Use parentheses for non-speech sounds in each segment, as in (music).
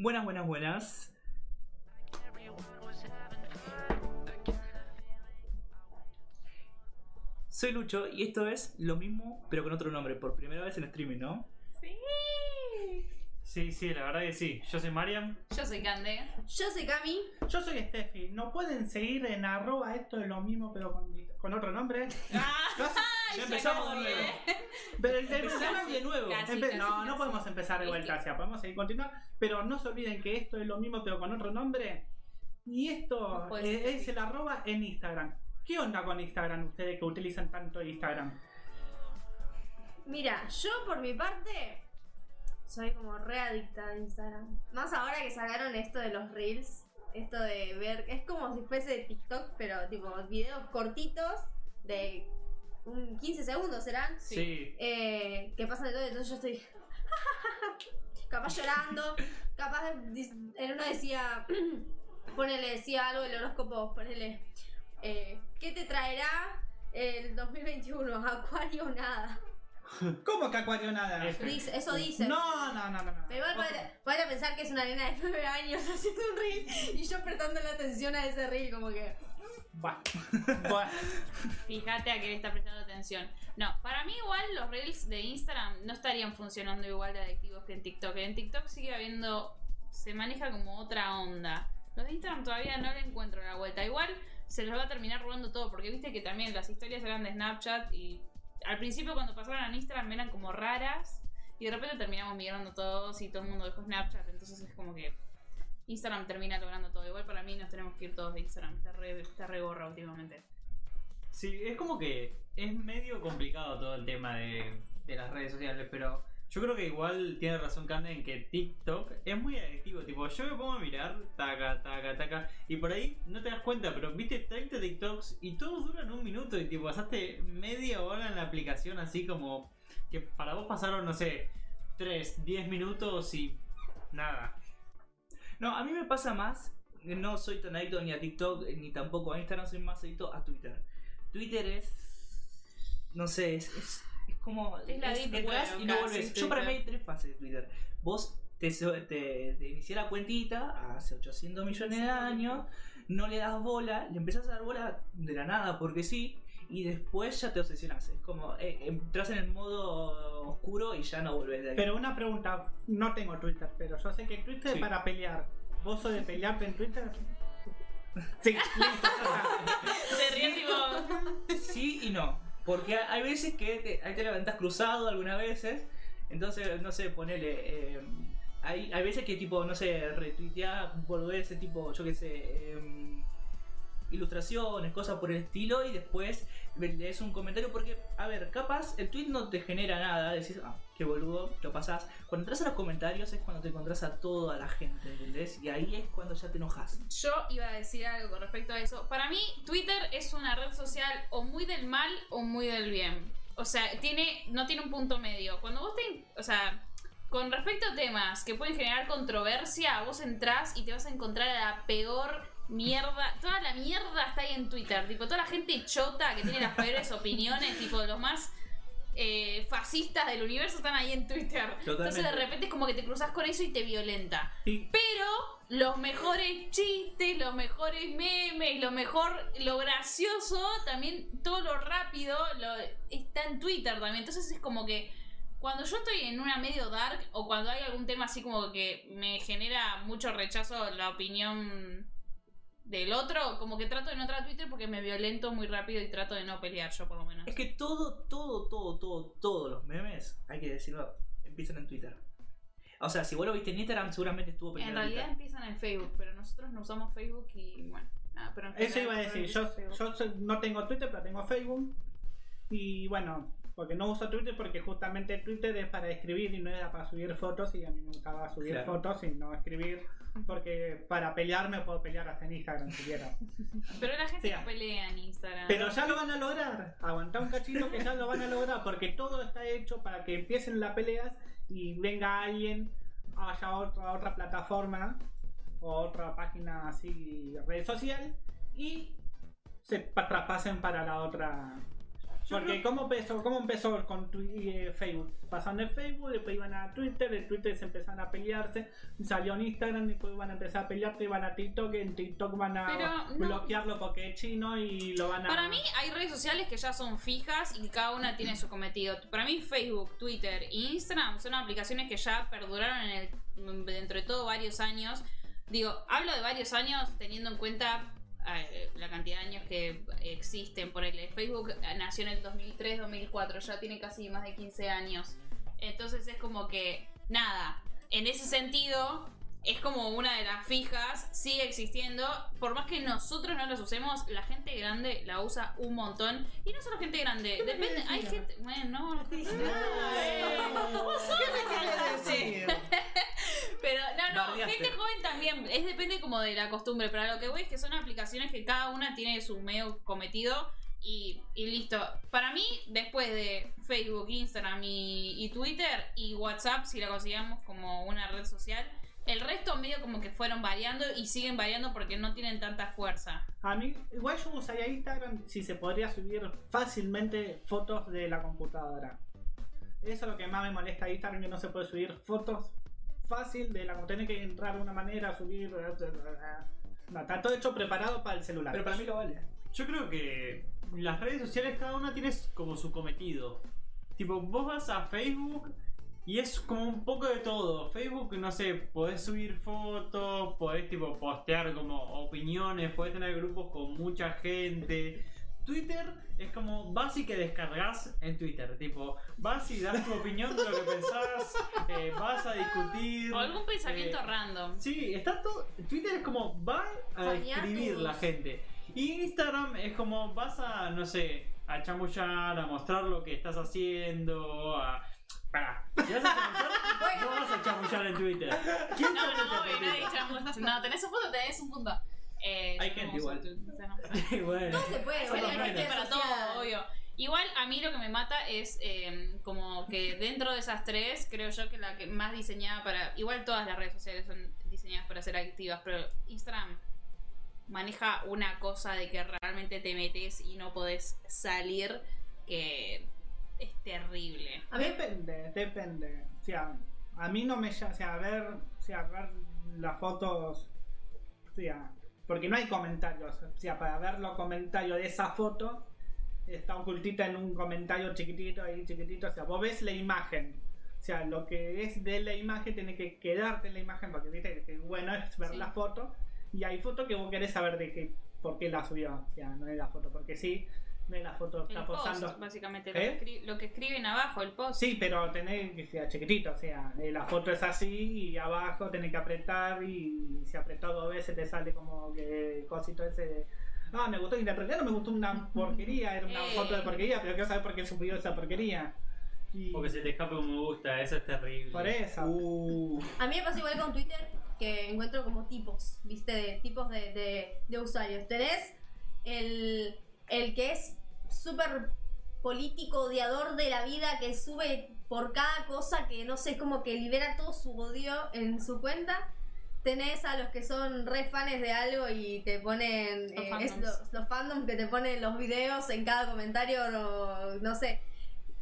Buenas, buenas, buenas. Soy Lucho y esto es lo mismo, pero con otro nombre, por primera vez en streaming, ¿no? Sí. Sí, sí, la verdad que sí. Yo soy Mariam. Yo soy Cande. Yo soy Cami. Yo soy Steffi. ¿No pueden seguir en arroba esto es lo mismo pero con, con otro nombre? Ya empezamos de nuevo. Pero el, el Empezamos de nuevo. Casi, Empe- casi, no, casi. no podemos empezar de vuelta hacia, podemos seguir continuar, pero no se olviden que esto es lo mismo pero con otro nombre. Y esto eh, es el arroba en Instagram. ¿Qué onda con Instagram ustedes que utilizan tanto Instagram? Mira, yo por mi parte soy como re adicta a Instagram. Más ahora que sacaron esto de los reels. Esto de ver, es como si fuese TikTok, pero tipo videos cortitos de un 15 segundos serán. Sí. eh, que pasan de todo, entonces yo estoy (laughs) capaz llorando, capaz en uno decía, (clears throat) ponele, decía algo del horóscopo, ponele, eh, ¿qué te traerá el 2021? Acuario nada. (laughs) ¿Cómo que acuario nada? Dice, eso dice. No, no, no, no. no. Pero igual podría- podría pensar que es una nena de 9 años (laughs) haciendo un reel y yo prestando la atención a ese reel como que... Buah. (laughs) Buah. Fíjate a que le está prestando atención. No, para mí igual los reels de Instagram no estarían funcionando igual de adictivos que en TikTok. En TikTok sigue habiendo, se maneja como otra onda. Los de Instagram todavía no le encuentro la vuelta. Igual se los va a terminar robando todo, porque viste que también las historias eran de Snapchat y al principio cuando pasaron a Instagram eran como raras y de repente terminamos migrando todos y todo el mundo dejó Snapchat. Entonces es como que Instagram termina logrando todo. Igual para mí nos tenemos que ir todos de Instagram. Está re, está re gorra últimamente. Sí, es como que es medio complicado todo el tema de, de las redes sociales, pero yo creo que igual tiene razón Cande en que TikTok es muy adictivo. Tipo, yo me pongo a mirar, taca, taca, taca, y por ahí no te das cuenta, pero viste 30 TikToks y todos duran un minuto y tipo, pasaste media hora en la aplicación así como que para vos pasaron, no sé, 3, 10 minutos y nada. No, a mí me pasa más. No soy tan adicto ni a TikTok ni tampoco a Instagram, soy más adicto a Twitter. Twitter es. No sé, es, es, es como. Es la entras y no volvés. Yo para mí hay tres fases de Twitter. Vos te, te, te inicié la cuentita hace 800 millones de años, no le das bola, le empezás a dar bola de la nada porque sí, y después ya te obsesionas. Es como. Eh, entras en el modo oscuro y ya no volvés de ahí. Pero una pregunta, no tengo Twitter, pero yo sé que Twitter Sí. es para pelear. ¿Vos sos de pelearte en Twitter? (laughs) Sí, listo. Se ríe tipo. Sí y no. Porque hay veces que te, ahí te levantás cruzado algunas veces. Entonces, no sé, ponele. eh, hay, hay veces que tipo, no sé, retuiteás ese tipo, yo qué sé, em, ilustraciones, cosas por el estilo, y después lees un comentario porque, a ver, capaz el tweet no te genera nada, decís, ah, qué boludo, lo pasás. Cuando entras a los comentarios es cuando te encontrás a toda la gente, ¿entendés? Y ahí es cuando ya te enojas. Yo iba a decir algo con respecto a eso. Para mí, Twitter es una red social o muy del mal o muy del bien. O sea, tiene, no tiene un punto medio. Cuando vos te. O sea, con respecto a temas que pueden generar controversia, vos entrás y te vas a encontrar a la peor mierda. Toda la mierda está ahí en Twitter. Tipo, toda la gente chota que tiene las peores opiniones, tipo, los más. eh, fascistas del universo están ahí en Twitter. Entonces de repente es como que te cruzas con eso y te violenta. Pero los mejores chistes, los mejores memes, lo mejor, lo gracioso, también todo lo rápido lo, está en Twitter también. Entonces es como que cuando yo estoy en una medio dark o cuando hay algún tema así como que me genera mucho rechazo la opinión del otro, como que trato de no entrar a Twitter porque me violento muy rápido y trato de no pelear yo por lo menos. Es que todo, todo, todo, todo, todos los memes, hay que decirlo, empiezan en Twitter. O sea, si vos lo viste en Instagram, seguramente estuvo En realidad empiezan en Facebook, pero nosotros no usamos Facebook y bueno, nada, pero en eso iba a decir, yo, yo no tengo Twitter, pero tengo Facebook. Y bueno, porque no uso Twitter porque justamente Twitter es para escribir y no era para subir fotos y a mí me gustaba subir Claro. fotos y no escribir porque para pelear me puedo pelear hasta en Instagram si quiero. Pero la gente Sí. no pelea en Instagram. Pero ya lo van a lograr. Aguantá un cachito que ya lo van a lograr porque todo está hecho para que empiecen las peleas y venga alguien haya otra, otra plataforma o otra página así, red social y se pa- traspasen para la otra. Porque ¿cómo empezó, cómo empezó con tu- eh, Facebook? Pasando en Facebook, después iban a Twitter, en Twitter se empezaron a pelearse, salió en Instagram, después van a empezar a pelearse, iban a TikTok, en TikTok van a no- bloquearlo porque es chino y lo van a... Para mí hay redes sociales que ya son fijas y cada una tiene su cometido. Para mí Facebook, Twitter e Instagram son aplicaciones que ya perduraron en el, dentro de todo varios años. Digo, hablo de varios años teniendo en cuenta la cantidad de años que existen por el Facebook nació en el 2003, 2004, ya tiene casi más de 15 años. Entonces es como que, nada, en ese sentido es como una de las fijas, sigue existiendo. Por más que nosotros no las usemos, la gente grande la usa un montón. Y no solo gente grande, depende, hay gente. Bueno, no, (laughs) pero no, no, gente joven también. Es depende como de la costumbre. Pero a lo que voy es que son aplicaciones que cada una tiene su medio cometido. Y, y listo. Para mí, después de Facebook, Instagram y, y Twitter y WhatsApp, si la consideramos como una red social, el resto medio como que fueron variando y siguen variando porque no tienen tanta fuerza. A mí, igual yo usaría Instagram si se podría subir fácilmente fotos de la computadora. Eso es lo que más me molesta de Instagram, que no se puede subir fotos fácil de la computadora. Tiene que entrar de una manera, subir... No, está todo hecho preparado para el celular. Pero para mí lo vale. Yo creo que las redes sociales cada una tiene como su cometido. Tipo, vos vas a Facebook y es como un poco de todo. Facebook, no sé, podés subir fotos, podés tipo postear como opiniones, podés tener grupos con mucha gente. Twitter es como vas y que descargas en Twitter, tipo, vas y das tu opinión de lo que pensás, (laughs) eh, vas a discutir. O algún pensamiento eh, random. Sí, está todo. Twitter es como va a escribir la gente. Y Instagram es como vas a, no sé, a chamullar, a mostrar lo que estás haciendo, a. Pará, si vas a chamullar, no vas a chamullar en Twitter. ¿Quién No, no, por obvio, nadie Twitter? chamulla. No, tenés un punto, tenés un punto. Eh, Hay yo gente no uso igual. Twitter, o sea, no. (laughs) bueno. No se puede, hay gente para todo, obvio. Igual a mí lo que me mata es eh, como que dentro de esas tres, creo yo que la que más diseñada para. Igual todas las redes sociales son diseñadas para ser activas, pero Instagram maneja una cosa de que realmente te metes y no podés salir que es terrible. A mí, Depende, depende. O sea, a mí no me llama, o sea, ver, o sea, ver las fotos, o sea, porque no hay comentarios, o sea, para ver los comentarios de esa foto está ocultita en un comentario chiquitito ahí chiquitito, o sea, vos ves la imagen. O sea, lo que es de la imagen tiene que quedarte en la imagen porque viste que bueno es ver Sí. la foto y hay fotos que vos querés saber de qué por qué la subió, o sea, no es la foto, porque sí, es la foto El está post, posando. básicamente, lo, ¿Eh? lo que escriben abajo, el post. Sí, pero tenés que ser chiquitito, o sea, eh, la foto es así y abajo tenés que apretar y si apretó dos veces te sale como que cosito ese de... Ah, me gustó y en realidad no me gustó una (laughs) porquería, era una Eh. foto de porquería, pero quiero saber por qué subió esa porquería. Y Porque se te escape un me gusta, eso es terrible. por eso. Uh, a mí me pasa igual con Twitter que encuentro como tipos, ¿viste? De tipos de, de, de usuarios. Tenés el, el que es súper político, odiador de la vida, que sube por cada cosa que no sé, como que libera todo su odio en su cuenta. Tenés a los que son re fans de algo y te ponen Los eh, fandoms. es los, los fandoms que te ponen los videos en cada comentario, no, no sé.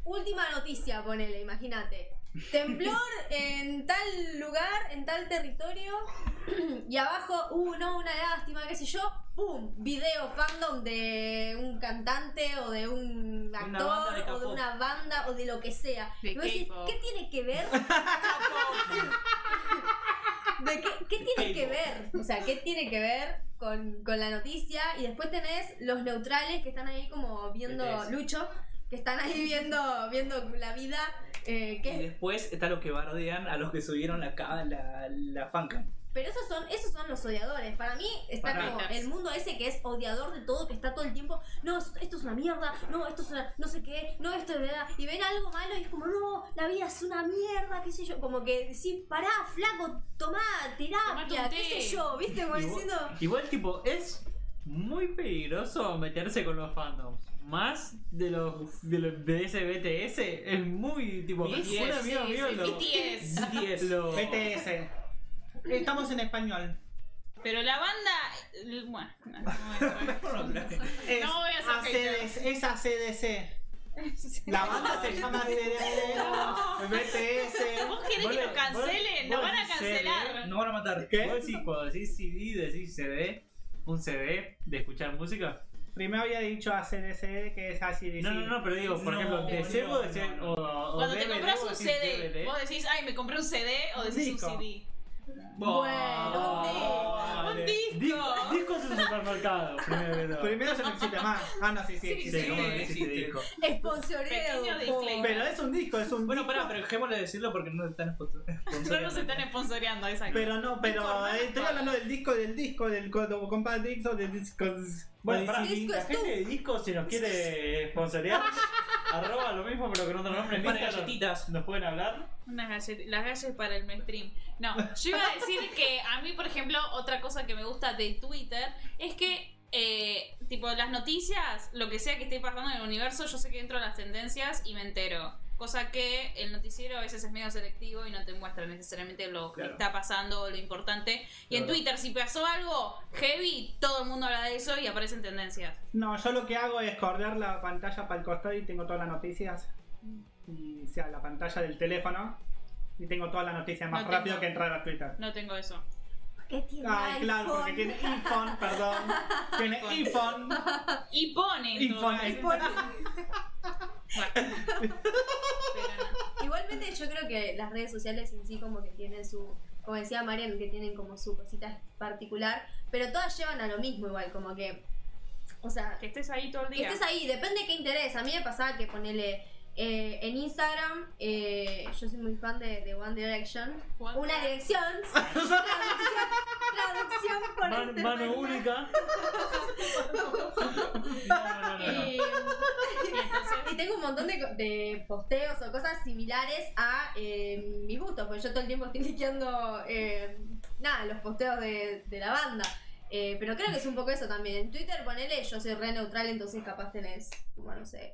Última noticia, ponele, imagínate. Temblor (laughs) en tal lugar, en tal territorio, (clears throat) y abajo, uh, no, una lástima, qué sé yo, ¡pum! Video fandom de un cantante o de un de actor o de una banda o de lo que sea. De Y vos decís. ¿qué tiene que ver? (laughs) ¿De qué, qué tiene que ver? O sea, ¿qué tiene que ver con, con la noticia? Y después tenés los neutrales que están ahí como viendo. Lucho, que están ahí viendo, viendo la vida. Eh, y que, después está los que bardean a los que subieron la, la, la fancam. Pero esos son, esos son los odiadores. Para mí está Para- como el mundo ese que es odiador de todo, que está todo el tiempo, no, esto es una mierda, no, esto es una, no sé qué, no, esto es verdad. Y ven algo malo y es como, no, la vida es una mierda, qué sé yo. Como que decir, pará, flaco, tomá terapia, qué sé yo, ¿viste? Como Igual- diciendo... Igual, tipo, es muy peligroso meterse con los fandoms. Más de los de, los, de ese BTS es muy tipo. BTS, sí, mío sí, lo- BTS. BTS. lo- BTS. Estamos en español. Pero la banda. Bueno, no, no entrar. Es No voy a ACDC, es ACDC. La banda se llama CDD, BTS. ¿Vos querés que nos cancelen? Nos van a cancelar. No van a matar. ¿Qué? ¿Vos decís cuando decís CD, decís CD? ¿Un CD de escuchar música? Primero había dicho ACDC, que es ACDC. No, no, no, pero digo, por No, ejemplo, no, no, no. o, o Cuando te compras un CD, vos decís, ay, me compré un CD o decís un CD. Bueno, un Un disco. Disco- Discos en supermercado, (laughs) primero. Primero no existe más. Ah, no, sí, sí, Sí, existe. Sí, ¿cómo no sí, existe sí. disco? Sponsoreo. Pequeño por- disclaimer. Pero es un disco, es un Bueno, disco. pará, pero dejémosle decirlo porque no están (laughs) No nos están sponsoreando, exacto. Pero no, pero eh, estoy hablando del disco, del disco, del cuando compras discos, del discos. Bueno, pará. Disco la es gente de disco si nos quiere sponsorear, (laughs) arroba lo mismo pero con otro nombre. en Para Instagram, galletitas. ¿Nos pueden hablar? Unas gallet- las galletas para el mainstream. No, yo iba a decir que a mí, por ejemplo, otra cosa que me gusta de Twitter es que, eh, tipo, las noticias, lo que sea que esté pasando en el universo, yo sé que entro a las tendencias y me entero. Cosa que el noticiero a veces es medio selectivo y no te muestra necesariamente lo que está pasando o lo importante. Y en. Twitter, si pasó algo heavy, todo el mundo habla de eso y aparecen tendencias. No, yo lo que hago es correr la pantalla para el costado y tengo todas las noticias. Y o sea, la pantalla del teléfono. Y tengo todas las noticias más No rápido tengo. que entrar a Twitter. No tengo eso. ¿Qué tiene Ay, claro, porque tiene iPhone, perdón. (laughs) Tiene iPhone. Y pone. iPhone. Pero no. Igualmente yo creo que las redes sociales en sí como que tienen su, como decía Marian, que tienen como su cosita particular, pero todas llevan a lo mismo igual, como que, o sea, Que estés ahí todo el que día. estés ahí, depende de qué interés. A mí me pasaba que ponele eh, en Instagram, eh, yo soy muy fan de, de One Direction, One una dirección, traducción, (laughs) traducción por Man- este mano única. (laughs) No, no, no, no. Y, y tengo un montón de, de posteos o cosas similares a eh, mis gustos, porque yo todo el tiempo estoy liqueando eh, nada, los posteos de, de la banda. Eh, pero creo que es un poco eso también. En Twitter, ponele, yo soy re neutral, entonces capaz tenés, como no sé,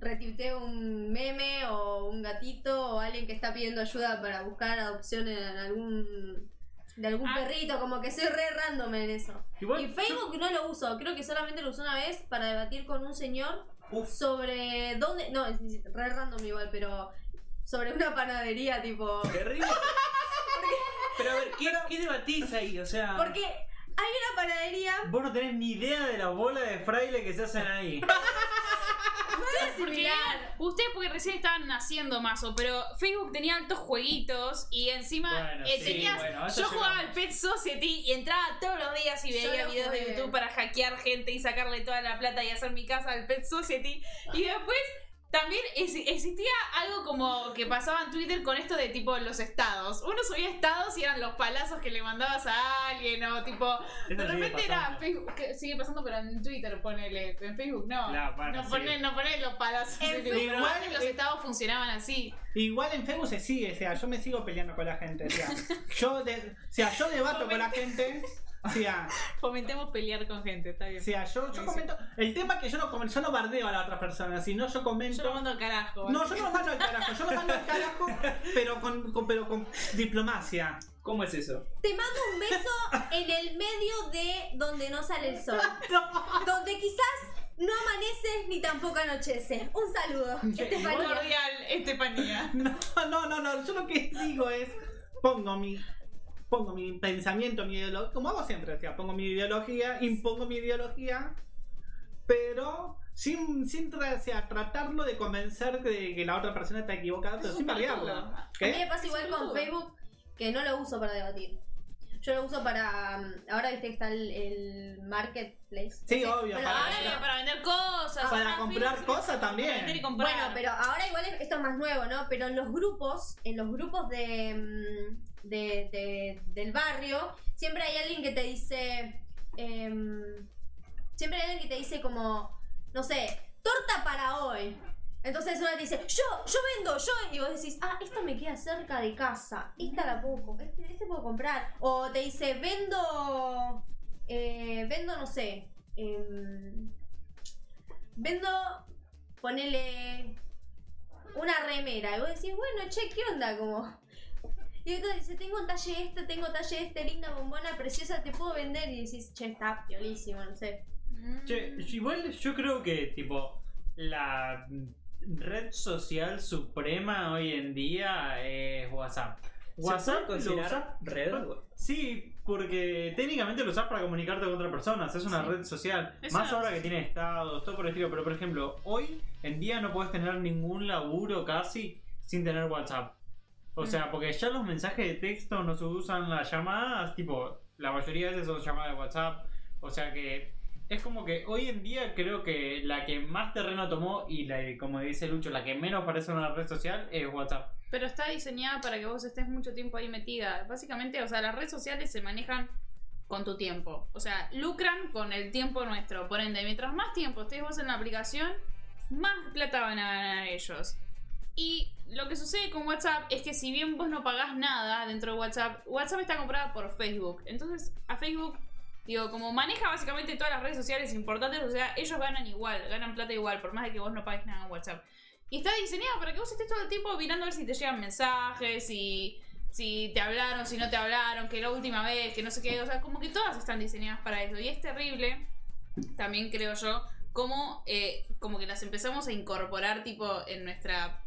retuiteo un meme o un gatito o alguien que está pidiendo ayuda para buscar adopción en algún de algún Ah. perrito, como que soy re random en eso. Igual, Y Facebook no lo uso, creo que solamente lo usé una vez para debatir con un señor Uf. sobre dónde, no, es re random igual, pero sobre una panadería tipo... Terrible. (laughs) Pero a ver, ¿qué, ¿qué debatís ahí? O sea. Porque hay una panadería Vos no tenés ni idea de la bola de fraile que se hacen ahí. (laughs) Porque ustedes porque recién estaban naciendo mazo, pero Facebook tenía altos jueguitos y encima Bueno, eh, sí, tenías. bueno, yo jugaba al. Pet Society y entraba todos los días y veía videos de. YouTube para hackear gente y sacarle toda la plata y hacer mi casa al Pet Society. Y después también existía algo como que pasaba en Twitter con esto de tipo los estados. Uno subía estados y eran los palazos que le mandabas a alguien o tipo. De Eso sigue repente era. Facebook, que sigue pasando, pero en Twitter ponele, en Facebook no. Bueno, no sí. pones no los palazos. En en Facebook igual, los eh, estados funcionaban así. Igual en Facebook se sigue, o sea, yo me sigo peleando con la gente, o sea, yo, de- o sea, yo debato con la gente, sea, (laughs) Fomentemos pelear con gente, está bien. o sea, yo, yo comento, el tema es que yo no, yo no bardeo a la otra persona, sino yo comento... Yo lo mando al carajo. No, yo no lo mando al carajo, yo lo mando al carajo, (laughs) pero con, con- pero con diplomacia. ¿Cómo es eso? Te mando un beso en el medio de donde no sale el sol. (laughs) Donde quizás no amanece ni tampoco anochece. Un saludo. Estefanía. Cordial, Estefanía. No, no, no, no, yo lo que digo es, pongo mi, pongo mi pensamiento, mi ideología, como hago siempre, o sea, pongo mi ideología, impongo mi ideología, pero sin, sin tra- o sea, tratarlo de convencer de que la otra persona está equivocada, pero Es sin variarla. A mí me ¿Qué? pasa igual con. Facebook, que no lo uso para debatir. Yo lo uso para. mm, Ahora viste que está el, el marketplace. Sí, No sé, obvio, pero para- ahora Para, vender cosas. Para comprar cosas también. para vender y comprar. Bueno, pero ahora igual es- esto es más nuevo, ¿no? Pero en los grupos, en los grupos de, mm, de- de- del barrio, siempre hay alguien que te dice. em, siempre hay alguien que te dice como, no sé, torta para hoy. Entonces una te dice, yo, yo vendo, yo, y vos decís, ah, esta me queda cerca de casa, esta la puedo, este, este puedo comprar. O te dice, vendo, eh, vendo, no sé, em, vendo, ponele una remera. Y vos decís, bueno, che, ¿qué onda? Como... Y entonces dice, tengo talle este, tengo talle este, linda, bombona, preciosa, te puedo vender. Y decís, che, está piolísimo, no sé. Mm. Che, igual yo creo que, tipo, la, red social suprema hoy en día es WhatsApp. WhatsApp ¿Se puede lo considerar usás- red? Sí, porque técnicamente lo usas para comunicarte con otras personas, es una Sí. red social. Es Más una- ahora que tiene estados, todo por el estilo. Pero por ejemplo, hoy en día no puedes tener ningún laburo casi sin tener WhatsApp. O Mm. sea, porque ya los mensajes de texto no se usan las llamadas, tipo, la mayoría de veces son llamadas de WhatsApp. O sea que es como que hoy en día creo que la que más terreno tomó y la, como dice Lucho, la que menos parece una red social es WhatsApp. Pero está diseñada para que vos estés mucho tiempo ahí metida. Básicamente, o sea, las redes sociales se manejan con tu tiempo. O sea, lucran con el tiempo nuestro. Por ende, mientras más tiempo estés vos en la aplicación, más plata van a ganar ellos. Y lo que sucede con WhatsApp es que si bien vos no pagás nada dentro de WhatsApp, WhatsApp está comprada por Facebook. Entonces, a Facebook, digo, como maneja básicamente todas las redes sociales importantes, o sea, ellos ganan igual, ganan plata igual, por más de que vos no pagues nada en WhatsApp. Y está diseñada para que vos estés todo el tiempo mirando a ver si te llegan mensajes, si, si te hablaron, si no te hablaron, que la última vez, que no sé qué. O sea, como que todas están diseñadas para eso. Y es terrible, también creo yo, como, eh, como que las empezamos a incorporar tipo en nuestra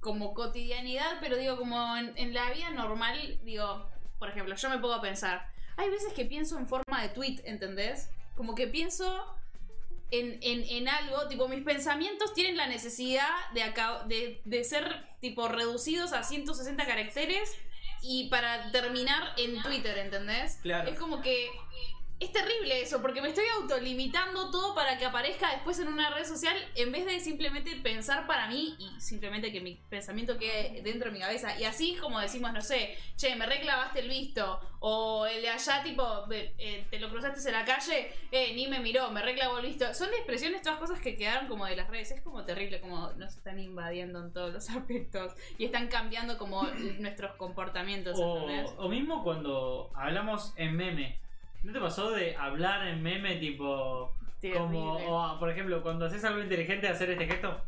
como cotidianidad, pero digo, como en, en la vida normal, digo, por ejemplo, yo me pongo a pensar, hay veces que pienso en forma de tweet, ¿entendés? Como que pienso en, en, en algo, tipo, mis pensamientos tienen la necesidad de, acá, de, de ser, tipo, reducidos a 160 caracteres y para terminar en Twitter, ¿entendés? Claro. Es como que es terrible eso, porque me estoy autolimitando todo para que aparezca después en una red social en vez de simplemente pensar para mí y simplemente que mi pensamiento quede dentro de mi cabeza. Y así como decimos, no sé, che, me reclavaste el visto, o el de allá, tipo, eh, te lo cruzaste en la calle, eh, ni me miró, me reclavó el visto. Son expresiones, todas cosas que quedaron como de las redes. Es como terrible, como nos están invadiendo en todos los (laughs) aspectos y están cambiando como nuestros comportamientos, O, o mismo cuando hablamos en meme. ¿No te pasó de hablar en meme tipo... Como, Terrible. o, por ejemplo, cuando haces algo inteligente, hacer este gesto?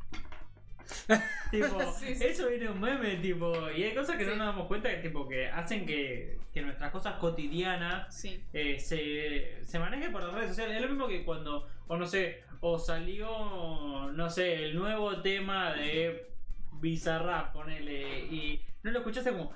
(laughs) tipo, Sí, sí. eso viene un meme, tipo, y hay cosas que no Sí. nos damos cuenta que, tipo, que hacen que, que nuestras cosas cotidianas Sí. eh, se, se manejen por las redes sociales. Es lo mismo que cuando, o no sé, o salió, no sé, el nuevo tema de Bizarrap, ponele, y no lo escuchaste como...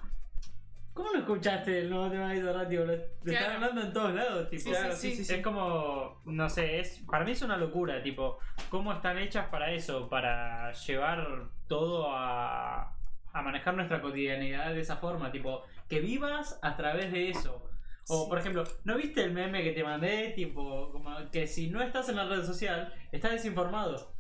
¿Cómo lo escuchaste el nuevo tema de Bizarrap? Tipo, lo, lo están Claro. hablando en todos lados, tipo. Sí, Claro, sí, sí, sí. sí, Es como, no sé, es para mí es una locura, tipo, cómo están hechas para eso, para llevar todo a, a manejar nuestra cotidianidad de esa forma, tipo, que vivas a través de eso. O, Sí. por ejemplo, ¿no viste el meme que te mandé? Tipo, como que si no estás en la red social, estás desinformado.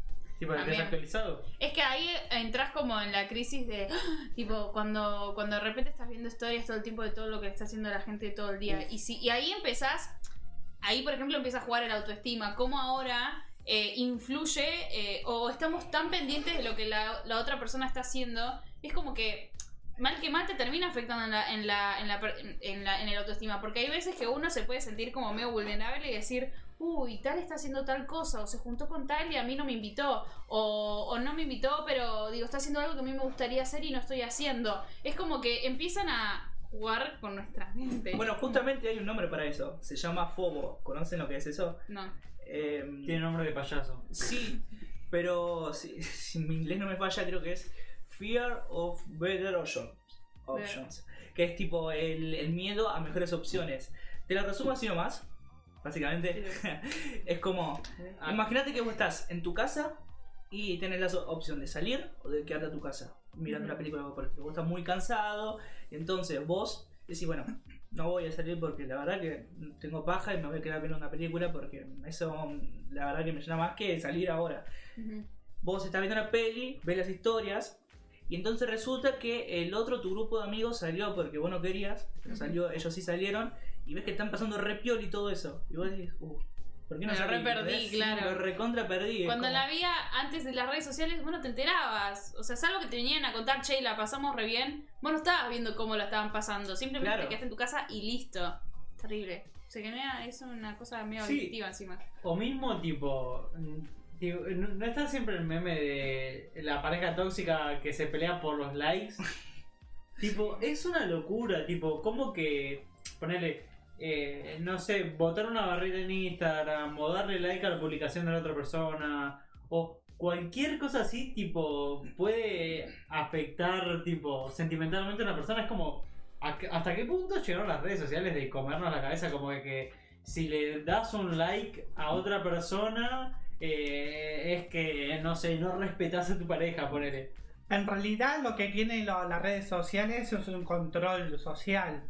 Tipo, También. desactualizado. Es que ahí entras como en la crisis de, ¡ah! tipo, cuando, cuando de repente estás viendo historias todo el tiempo de todo lo que está haciendo la gente todo el día. Y, si, y ahí empezás, ahí por ejemplo empieza a jugar el autoestima. Cómo ahora eh, influye eh, o estamos tan pendientes de lo que la, la otra persona está haciendo. Es como que mal que mal te termina afectando en, la, en, la, en, la en, la- en el autoestima. Porque hay veces que uno se puede sentir como medio vulnerable y decir, uy, tal está haciendo tal cosa, o se juntó con tal y a mí no me invitó, o, o no me invitó, pero digo, está haciendo algo que a mí me gustaría hacer y no estoy haciendo. Es como que empiezan a jugar con nuestra mente. Bueno, justamente hay un nombre para eso. Se llama Fobo. ¿Conocen lo que es eso? No. Em, Tiene nombre de payaso. Sí, pero si, (laughs) si mi inglés no me falla, creo que es Fear of Better Options. options que es tipo el, el miedo a mejores opciones. Te lo resumo así nomás. Básicamente, (laughs) es como: Ah. Imagínate que vos estás en tu casa y tenés la opción de salir o de quedarte a tu casa mirando una película. Por ejemplo, vos estás muy cansado, y entonces vos decís: Bueno, no voy a salir porque la verdad que tengo paja y me voy a quedar viendo una película porque eso, la verdad que me llena más que salir ahora Ujú. vos estás viendo una peli, ves las historias, y entonces resulta que el otro, tu grupo de amigos, salió porque vos no querías, pero salió, ellos sí salieron, y ves que están pasando re piol y todo eso. Y vos decís, uh, ¿por qué no Me lo re perdí, claro. Lo recontra perdí. es Cuando como- la vida antes de las redes sociales, vos no te enterabas. O sea, salvo que te venían a contar, che, la pasamos re bien. Vos no estabas viendo cómo la estaban pasando. Simplemente Claro. te quedaste en tu casa y listo. Terrible. Se genera eso una cosa medio Sí. adictiva encima. O mismo tipo, mm, tipo, no, está siempre el meme de la pareja tóxica que se pelea por los likes. (laughs) tipo, es una locura, tipo, como que ponerle, eh, no sé, botar una barrita en Instagram o darle like a la publicación de la otra persona. O cualquier cosa así, tipo, puede afectar, tipo, sentimentalmente a una persona. Es como, ¿a qué- ¿hasta qué punto llegaron las redes sociales de comernos la cabeza? Como de que si le das un like a otra persona, eh, es que, no sé, no respetas a tu pareja, ponele. En realidad lo que tienen las redes sociales es un control social.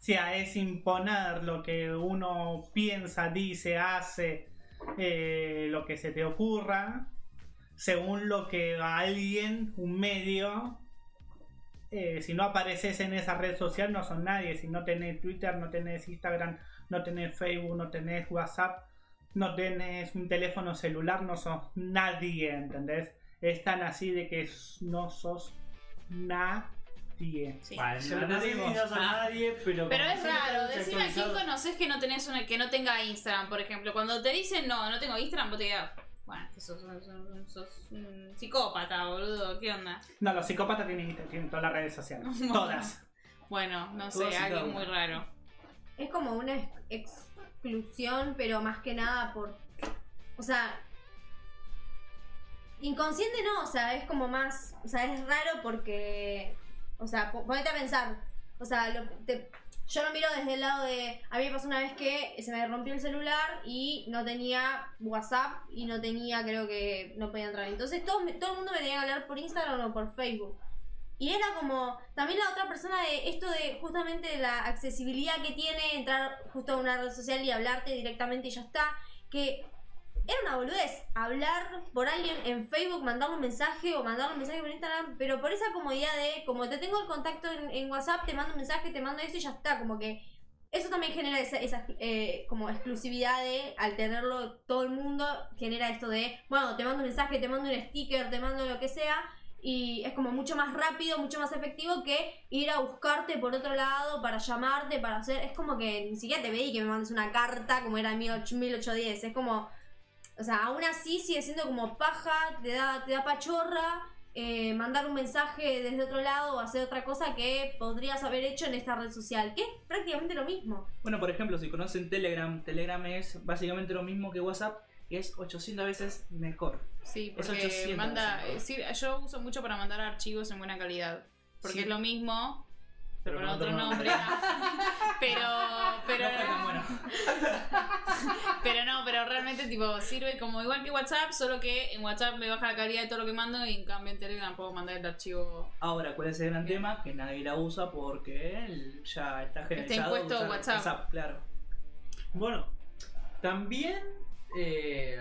Sea, es imponer lo que uno piensa, dice, hace, eh, lo que se te ocurra, según lo que alguien, un medio, eh, si no apareces en esa red social no son nadie. Si no tenés Twitter, no tenés Instagram, no tenés Facebook, no tenés WhatsApp, no tenés un teléfono celular, no sos nadie, ¿entendés? Es tan así de que no sos nadie. Sí. Vale, Ya no digo. digas a nadie, pero. Pero es raro, decime a quién conoces que no tenés una, que no tenga Instagram, por ejemplo. Cuando te dicen no, no tengo Instagram, vos te quedas. Bueno, que sos, sos- sos un psicópata, boludo, ¿qué onda? No, los psicópatas tienen, tienen todas las redes sociales. (laughs) Bueno. Todas. Bueno, no sé, algo muy raro. Es como una ex- exclusión, pero más que nada por. O sea. Inconsciente no, o sea, es como más. O sea, es raro porque. O sea, po- ponete a pensar. O sea, lo- yo lo miro desde el lado de. A mí me pasó una vez que se me rompió el celular y no tenía WhatsApp y no tenía, creo que no podía entrar. Entonces todo, todo el mundo me tenía que hablar por Instagram o por Facebook. Y era como, también la otra persona de esto de justamente la accesibilidad que tiene entrar justo a una red social y hablarte directamente y ya está, que era una boludez hablar por alguien en Facebook, mandar un mensaje o mandar un mensaje por Instagram, pero por esa comodidad de, como te tengo el contacto en, WhatsApp, te mando un mensaje, te mando esto y ya está, como que eso también genera esa, esa, eh, como exclusividad de, al tenerlo todo el mundo, genera esto de, bueno, te mando un mensaje, te mando un sticker, te mando lo que sea, y es como mucho más rápido, mucho más efectivo que ir a buscarte por otro lado para llamarte, para hacer. Es como que ni siquiera te pedí que me mandes una carta como era en 18- 1810. Es como. O sea, aún así sigue siendo como paja, te da, te da pachorra. eh, mandar un mensaje desde otro lado o hacer otra cosa que podrías haber hecho en esta red social, que es prácticamente lo mismo. Bueno, por ejemplo, si conocen Telegram, Telegram es básicamente lo mismo que WhatsApp y es 800 veces mejor. Sí, Es porque 800, manda. sí. eh, sí, yo uso mucho para mandar archivos en buena calidad. Porque Sí. es lo mismo, pero, Pero con otro nombre. (laughs) pero. Pero. no fue tan bueno. (laughs) Pero no, pero realmente tipo sirve como igual que WhatsApp, solo que en WhatsApp me baja la calidad de todo lo que mando y en cambio en Telegram puedo mandar el archivo. Ahora, ¿cuál es el gran tema? Que nadie la usa porque ya está generalizado. impuesto usar WhatsApp. claro. Bueno, también eh,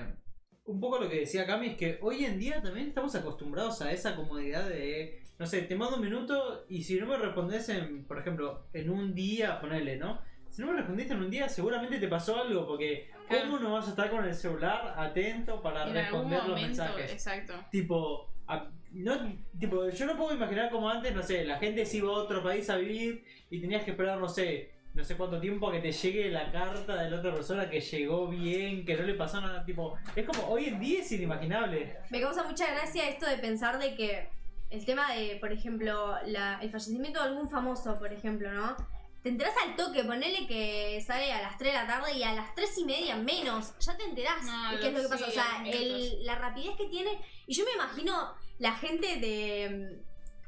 un poco lo que decía Cami es que hoy en día también estamos acostumbrados a esa comodidad de, no sé, te mando un minuto y si no me respondes en, por ejemplo, en un día, ponele, ¿no? Si no me respondiste en un día, seguramente te pasó algo, porque Claro. ¿cómo no vas a estar con el celular atento para en algún responder los mensajes? exacto. Tipo, a- no, tipo, yo no puedo imaginar como antes, no sé, la gente se iba a otro país a vivir y tenías que esperar, no sé, no sé cuánto tiempo a que te llegue la carta de la otra persona que llegó bien, que no le pasó nada, tipo, es como, hoy en día es inimaginable. Me causa mucha gracia esto de pensar de que el tema de, por ejemplo, la- el fallecimiento de algún famoso, por ejemplo, ¿no? Te enterás al toque, ponele que sale a las 3 de la tarde y a las 3 y media menos, ya te enterás No, de qué es lo que sí, pasa. O sea, el- la rapidez que tiene. Y yo me imagino la gente de.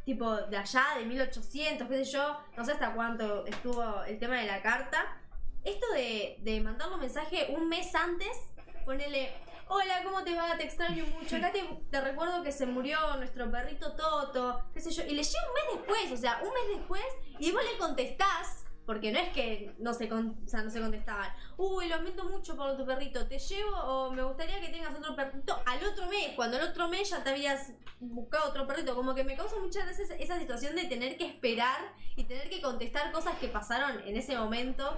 Tipo, de allá, de 1800, qué sé yo, no sé hasta cuánto estuvo el tema de la carta. Esto de, de mandarle un mensaje un mes antes, ponele, hola, ¿cómo te va? Te extraño mucho. Acá te, te recuerdo que se murió nuestro perrito Toto, qué sé yo. Y le llega un mes después, o sea, un mes después, y vos le contestás, porque no es que no se, con- o sea, no se contestaban. Uy, lo lamento mucho por tu perrito, te llevo o me gustaría que tengas otro perrito al otro mes, cuando el otro mes ya te habías buscado otro perrito. Como que me causa muchas veces esa situación de tener que esperar y tener que contestar cosas que pasaron en ese momento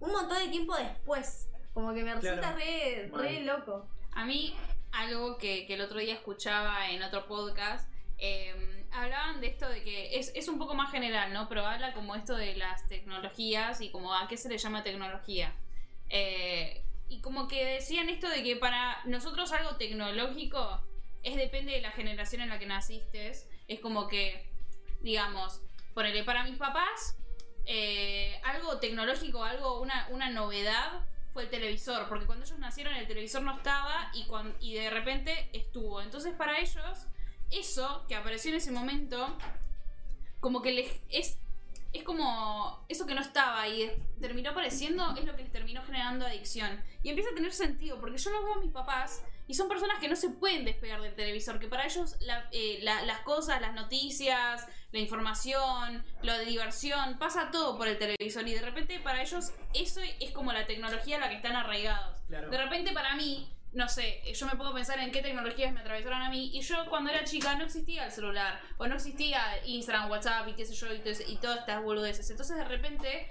un montón de tiempo después. Como que me resulta Claro. re, re loco. A mí, algo que, que el otro día escuchaba en otro podcast, eh, hablaban de esto de que es, es un poco más general, ¿no? Pero habla como esto de las tecnologías y como a qué se le llama tecnología. Eh, y como que decían esto de que para nosotros algo tecnológico es depende de la generación en la que naciste. Es como que, digamos, ponele para mis papás, eh, algo tecnológico, algo, una, una novedad, el televisor, porque cuando ellos nacieron el televisor no estaba y, cuan- y de repente estuvo. Entonces para ellos, eso que apareció en ese momento, como que les es, es como eso que no estaba y terminó apareciendo, es lo que les terminó generando adicción. Y empieza a tener sentido, porque yo los veo a mis papás y son personas que no se pueden despegar del televisor, que para ellos la- eh, la- las cosas, las noticias, la información, lo de diversión, pasa todo por el televisor y de repente para ellos eso es como la tecnología a la que están arraigados. Claro. De repente para mí, no sé, yo me a pensar en qué tecnologías me atravesaron a mí y yo cuando era chica no existía el celular o no existía Instagram, WhatsApp y qué sé yo y, todo y todas estas boludeces. Entonces de repente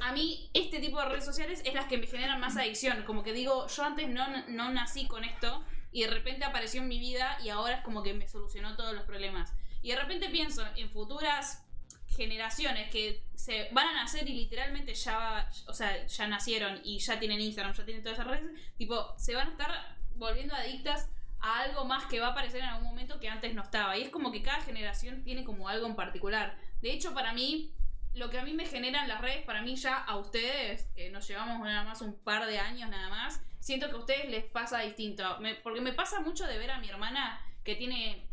a mí este tipo de redes sociales es las que me generan más adicción. Como que digo, yo antes no, no nací con esto y de repente apareció en mi vida y ahora es como que me solucionó todos los problemas. Y de repente pienso en futuras generaciones que se van a nacer y literalmente ya va- o sea, ya nacieron y ya tienen Instagram, ya tienen todas esas redes, tipo, se van a estar volviendo adictas a algo más que va a aparecer en algún momento que antes no estaba. Y es como que cada generación tiene como algo en particular. De hecho, para mí, lo que a mí me generan las redes, para mí ya a ustedes, que nos llevamos nada más un par de años nada más, siento que a ustedes les pasa distinto. Porque me pasa mucho de ver a mi hermana que tiene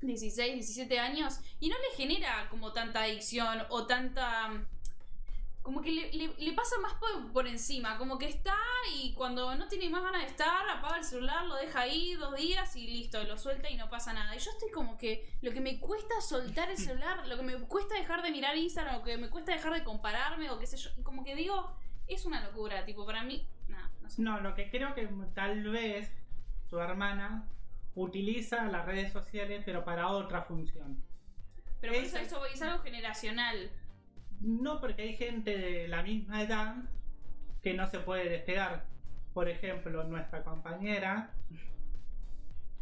16, 17 años y no le genera como tanta adicción o tanta... Como que le, le- le pasa más por, por encima, como que está y cuando no tiene más ganas de estar, apaga el celular, lo deja ahí dos días y listo, lo suelta y no pasa nada. Y yo estoy como que lo que me cuesta soltar el celular, lo que me cuesta dejar de mirar Instagram, lo que me cuesta dejar de compararme o qué sé yo, como que digo, es una locura, tipo, para mí, nada, no sé. No, lo que creo que tal vez tu hermana utiliza las redes sociales, pero para otra función. Pero por eso eso es algo generacional. No porque hay gente de la misma edad que no se puede despegar. Por ejemplo, nuestra compañera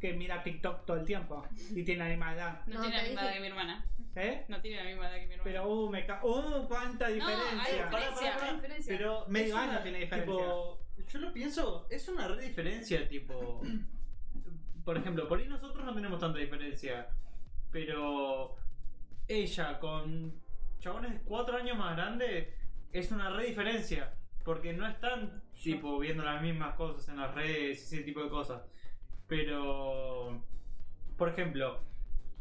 que mira TikTok todo el tiempo y tiene la misma edad. No, No, tiene la misma edad que mi hermana. ¿Eh? No tiene la misma edad que mi hermana. Pero, uh, me ca ¡Uh, cuánta no, hay diferencia! Pará, diferencia, pará, pará. hay diferencia. Pero Medio año una- tiene diferencia. Tipo, yo lo pienso, es una red diferencia, tipo. Por ejemplo, por ahí nosotros no tenemos tanta diferencia. Pero ella con chabones cuatro años más grandes es una red diferencia. Porque no están tipo viendo las mismas cosas en las redes, ese tipo de cosas. Pero por ejemplo,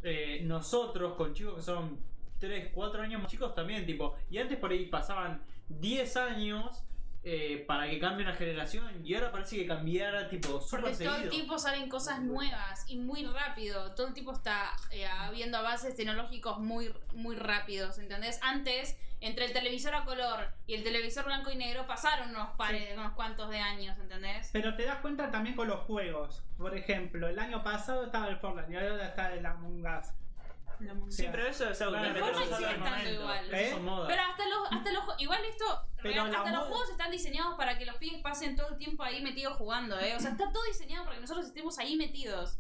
eh, nosotros con chicos que son 3, 4 años más chicos también, tipo, y antes por ahí pasaban 10 años eh, para que cambie una generación y ahora parece que cambiara tipo Porque todo el tiempo salen cosas nuevas y muy rápido. Todo el tiempo está eh, habiendo avances tecnológicos muy, muy rápidos, ¿entendés? Antes, entre el televisor a color y el televisor blanco y negro pasaron unos pares, unos cuantos de años, ¿entendés? Pero te das cuenta también con los juegos. Por ejemplo, el año pasado estaba el Fortnite y ahora está el Among Us. Sí, pero eso es algo Claro, que eso sigue estando igual. ¿Eh? Pero hasta los, hasta los igual esto, (laughs) Pero real, la hasta los juegos están diseñados para que los pibes pasen todo el tiempo ahí metidos jugando, ¿eh? O sea, está todo diseñado para que nosotros estemos ahí metidos.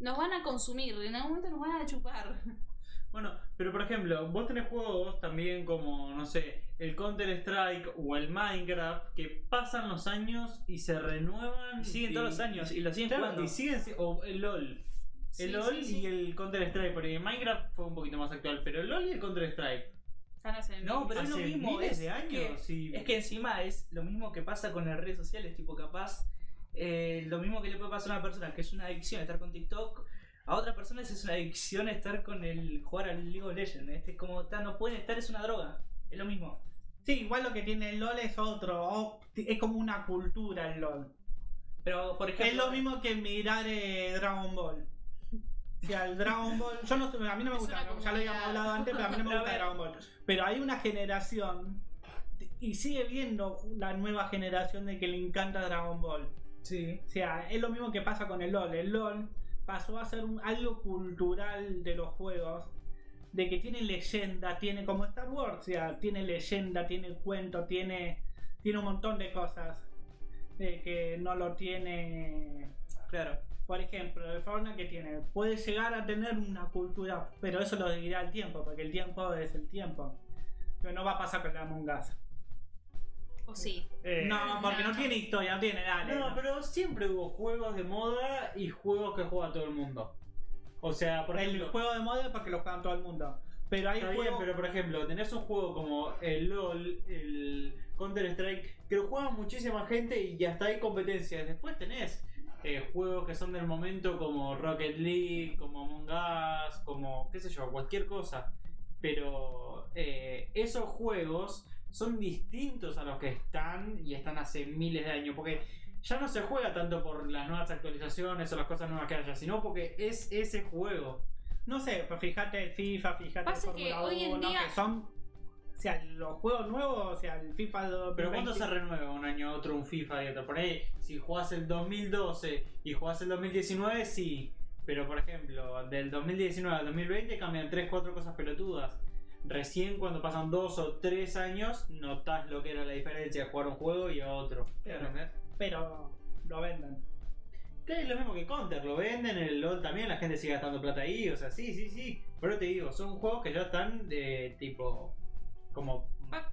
Nos van a consumir, en algún momento nos van a chupar. (laughs) Bueno, pero por ejemplo, vos tenés juegos también como, no sé, el Counter Strike o el Minecraft que pasan los años y se renuevan. Y siguen y- todos los años y lo siguen Claro, jugando. y siguen, si- o el LOL. Sí, El LOL sí, sí. y el Counter Strike, porque Minecraft fue un poquito más actual, pero el LOL y el Counter Strike. Ya no pero es lo mismo. miles Es de años, que, es que encima es lo mismo que pasa con las redes sociales. Tipo, capaz, eh, lo mismo que le puede pasar a una persona que es una adicción estar con TikTok. A otras personas es una adicción estar con el jugar al League of Legends. Este es como, ta, no pueden estar, es una droga. Es lo mismo. Sí, igual lo que tiene el LOL es otro. o- es como una cultura el LOL. Pero, por ejemplo. Es lo mismo que mirar eh, Dragon Ball. O sea, el Dragon Ball. Yo no, sé, a mí no me gusta, ya lo habíamos hablado antes, pero a mí no me gusta. (laughs) Dragon Ball. Pero hay una generación. Y sigue viendo la nueva generación de que le encanta Dragon Ball. Sí. O sea, es lo mismo que pasa con el LOL. El LOL pasó a ser un- algo cultural de los juegos. De que tiene leyenda, tiene como Star Wars, o sea, tiene leyenda, tiene cuento, tiene, tiene un montón de cosas eh, que no lo tiene. Claro. Por ejemplo, el Fortnite que tiene, puede llegar a tener una cultura, pero eso lo dirá el tiempo, porque el tiempo es el tiempo. Pero no va a pasar con la Among Us. O sí. Eh, no, porque no, no. tiene historia, no tiene nada. No, pero siempre hubo juegos de moda y juegos que juega todo el mundo. O sea, por el ejemplo, juego de moda es porque lo juegan todo el mundo. Pero hay Está bien, juegos. pero por ejemplo, tenés un juego como el LOL, el Counter Strike, que lo juega muchísima gente y hasta hay competencias. Después tenés eh, juegos que son del momento como Rocket League, como Among Us, como qué sé yo, cualquier cosa. Pero eh, esos juegos son distintos a los que están y están hace miles de años. Porque ya no se juega tanto por las nuevas actualizaciones o las cosas nuevas que haya, sino porque es ese juego. No sé, pues fíjate el FIFA, fíjate el Pasa que Fórmula hoy en 1, día- que son. O sea, los juegos nuevos, o sea, el FIFA de Pero 2020. ¿cuándo se renueva un año otro un FIFA y otro? Por ahí, si jugás el 2012 y jugás el 2019, sí. Pero por ejemplo, del 2019 al 2020 cambian 3-4 cosas pelotudas. Recién cuando pasan 2 o 3 años, notás lo que era la diferencia de jugar un juego y a otro. ¿Entendés? Pero lo venden. Que es lo mismo que Counter, lo venden, en el LOL también, la gente sigue gastando plata ahí, o sea, sí, sí, sí. Pero te digo, son juegos que ya están de tipo. Como. Pa-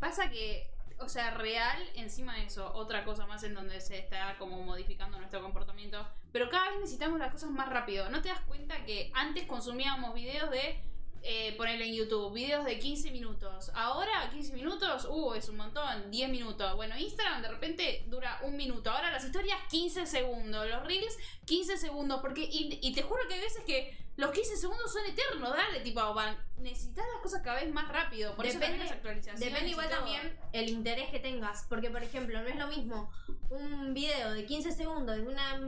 Pasa que, o sea, real, encima de eso, otra cosa más en donde se está como modificando nuestro comportamiento. Pero cada vez necesitamos las cosas más rápido. ¿No te das cuenta que antes consumíamos videos de, eh, ponerle en YouTube, videos de 15 minutos? Ahora 15 minutos, uh, es un montón, 10 minutos. Bueno, Instagram de repente dura un minuto. Ahora las historias 15 segundos, los reels 15 segundos. Porque, y, y te juro que hay veces que los 15 segundos son eternos, dale, tipo, van, necesitas las cosas cada vez más rápido. Por eso Depende- también las actualizaciones. Depende igual también el interés que tengas. Porque, por ejemplo, no es lo mismo un video de 15 segundos de una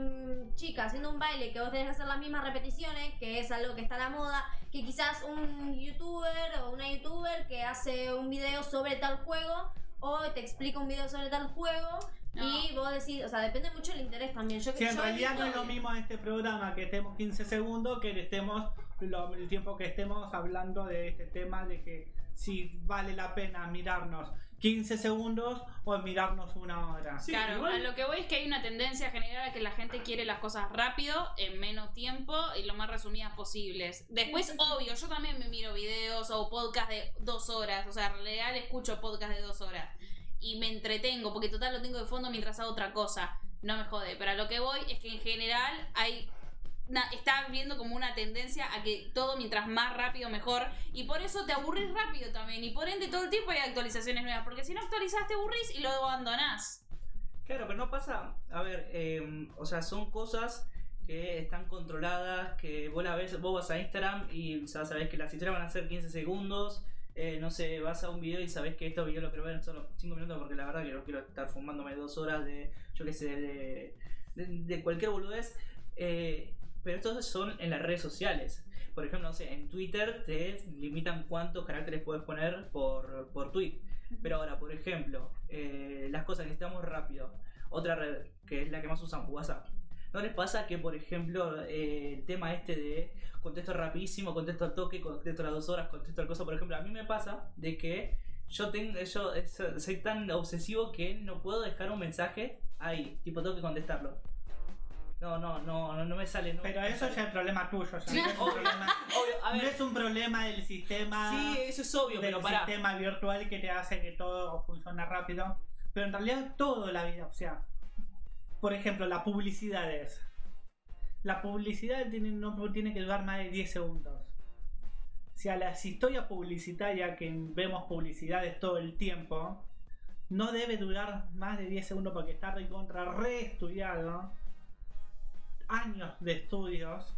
chica haciendo un baile que vos tenés que hacer las mismas repeticiones, que es algo que está a la moda, que quizás un youtuber o una youtuber que hace un video sobre tal juego o te explica un video sobre tal juego. No. Y vos decís, o sea, depende mucho del interés también. Yo, Si en realidad no es lo mismo este programa que estemos 15 segundos que estemos lo- el tiempo que estemos hablando de este tema de que si vale la pena mirarnos 15 segundos o mirarnos una hora. Sí, claro, igual- a lo que voy es que hay una tendencia general a que la gente quiere las cosas rápido, en menos tiempo y lo más resumidas posibles. Después, obvio, yo también me miro videos o podcast de dos horas, o sea, real escucho podcast de dos horas y me entretengo porque total lo tengo de fondo mientras hago otra cosa. No me jode, pero a lo que voy es que en general hay na- está viendo como una tendencia a que todo mientras más rápido mejor y por eso te aburrís rápido también y por ende todo el tiempo hay actualizaciones nuevas porque si no actualizás te aburrís y lo abandonás. Claro, pero no pasa. A ver, eh, o sea, son cosas que están controladas, que vos la ves, vos vas a Instagram y sea, sabés que las historias van a ser 15 segundos. Eh, no sé, vas a un video y sabés que estos videos lo quiero ver en solo 5 minutos porque la verdad que no quiero estar fumándome dos horas de, yo qué sé, de, de, de cualquier boludez. Eh, pero estos son en las redes sociales. Por ejemplo, no sé, en Twitter te limitan cuántos caracteres puedes poner por, por tweet. Pero ahora, por ejemplo, eh, las cosas que estamos rápido. Otra red que es la que más usamos, WhatsApp. ¿No les pasa que, por ejemplo, eh, el tema este de contesto rapidísimo, contesto al toque, contesto a las dos horas, contesto al cosa, por ejemplo, a mí me pasa de que yo tengo, yo so- soy tan obsesivo que no puedo dejar un mensaje ahí, tipo tengo que contestarlo. No, no, no, no, no me sale. No, Pero no eso ya es problema tuyo. ya Sí, no, es un obvio, problema, obvio, a no ver, es un problema del sistema. sí, eso es obvio, del pero pará. sistema virtual que te hace que todo funcione rápido. Pero en realidad todo la vida, o sea, por ejemplo, las publicidades. La publicidad tiene, no tiene que durar más de 10 segundos. O sea, las historias publicitarias que vemos publicidades todo el tiempo, no debe durar más de 10 segundos porque está recontra reestudiado. Años de estudios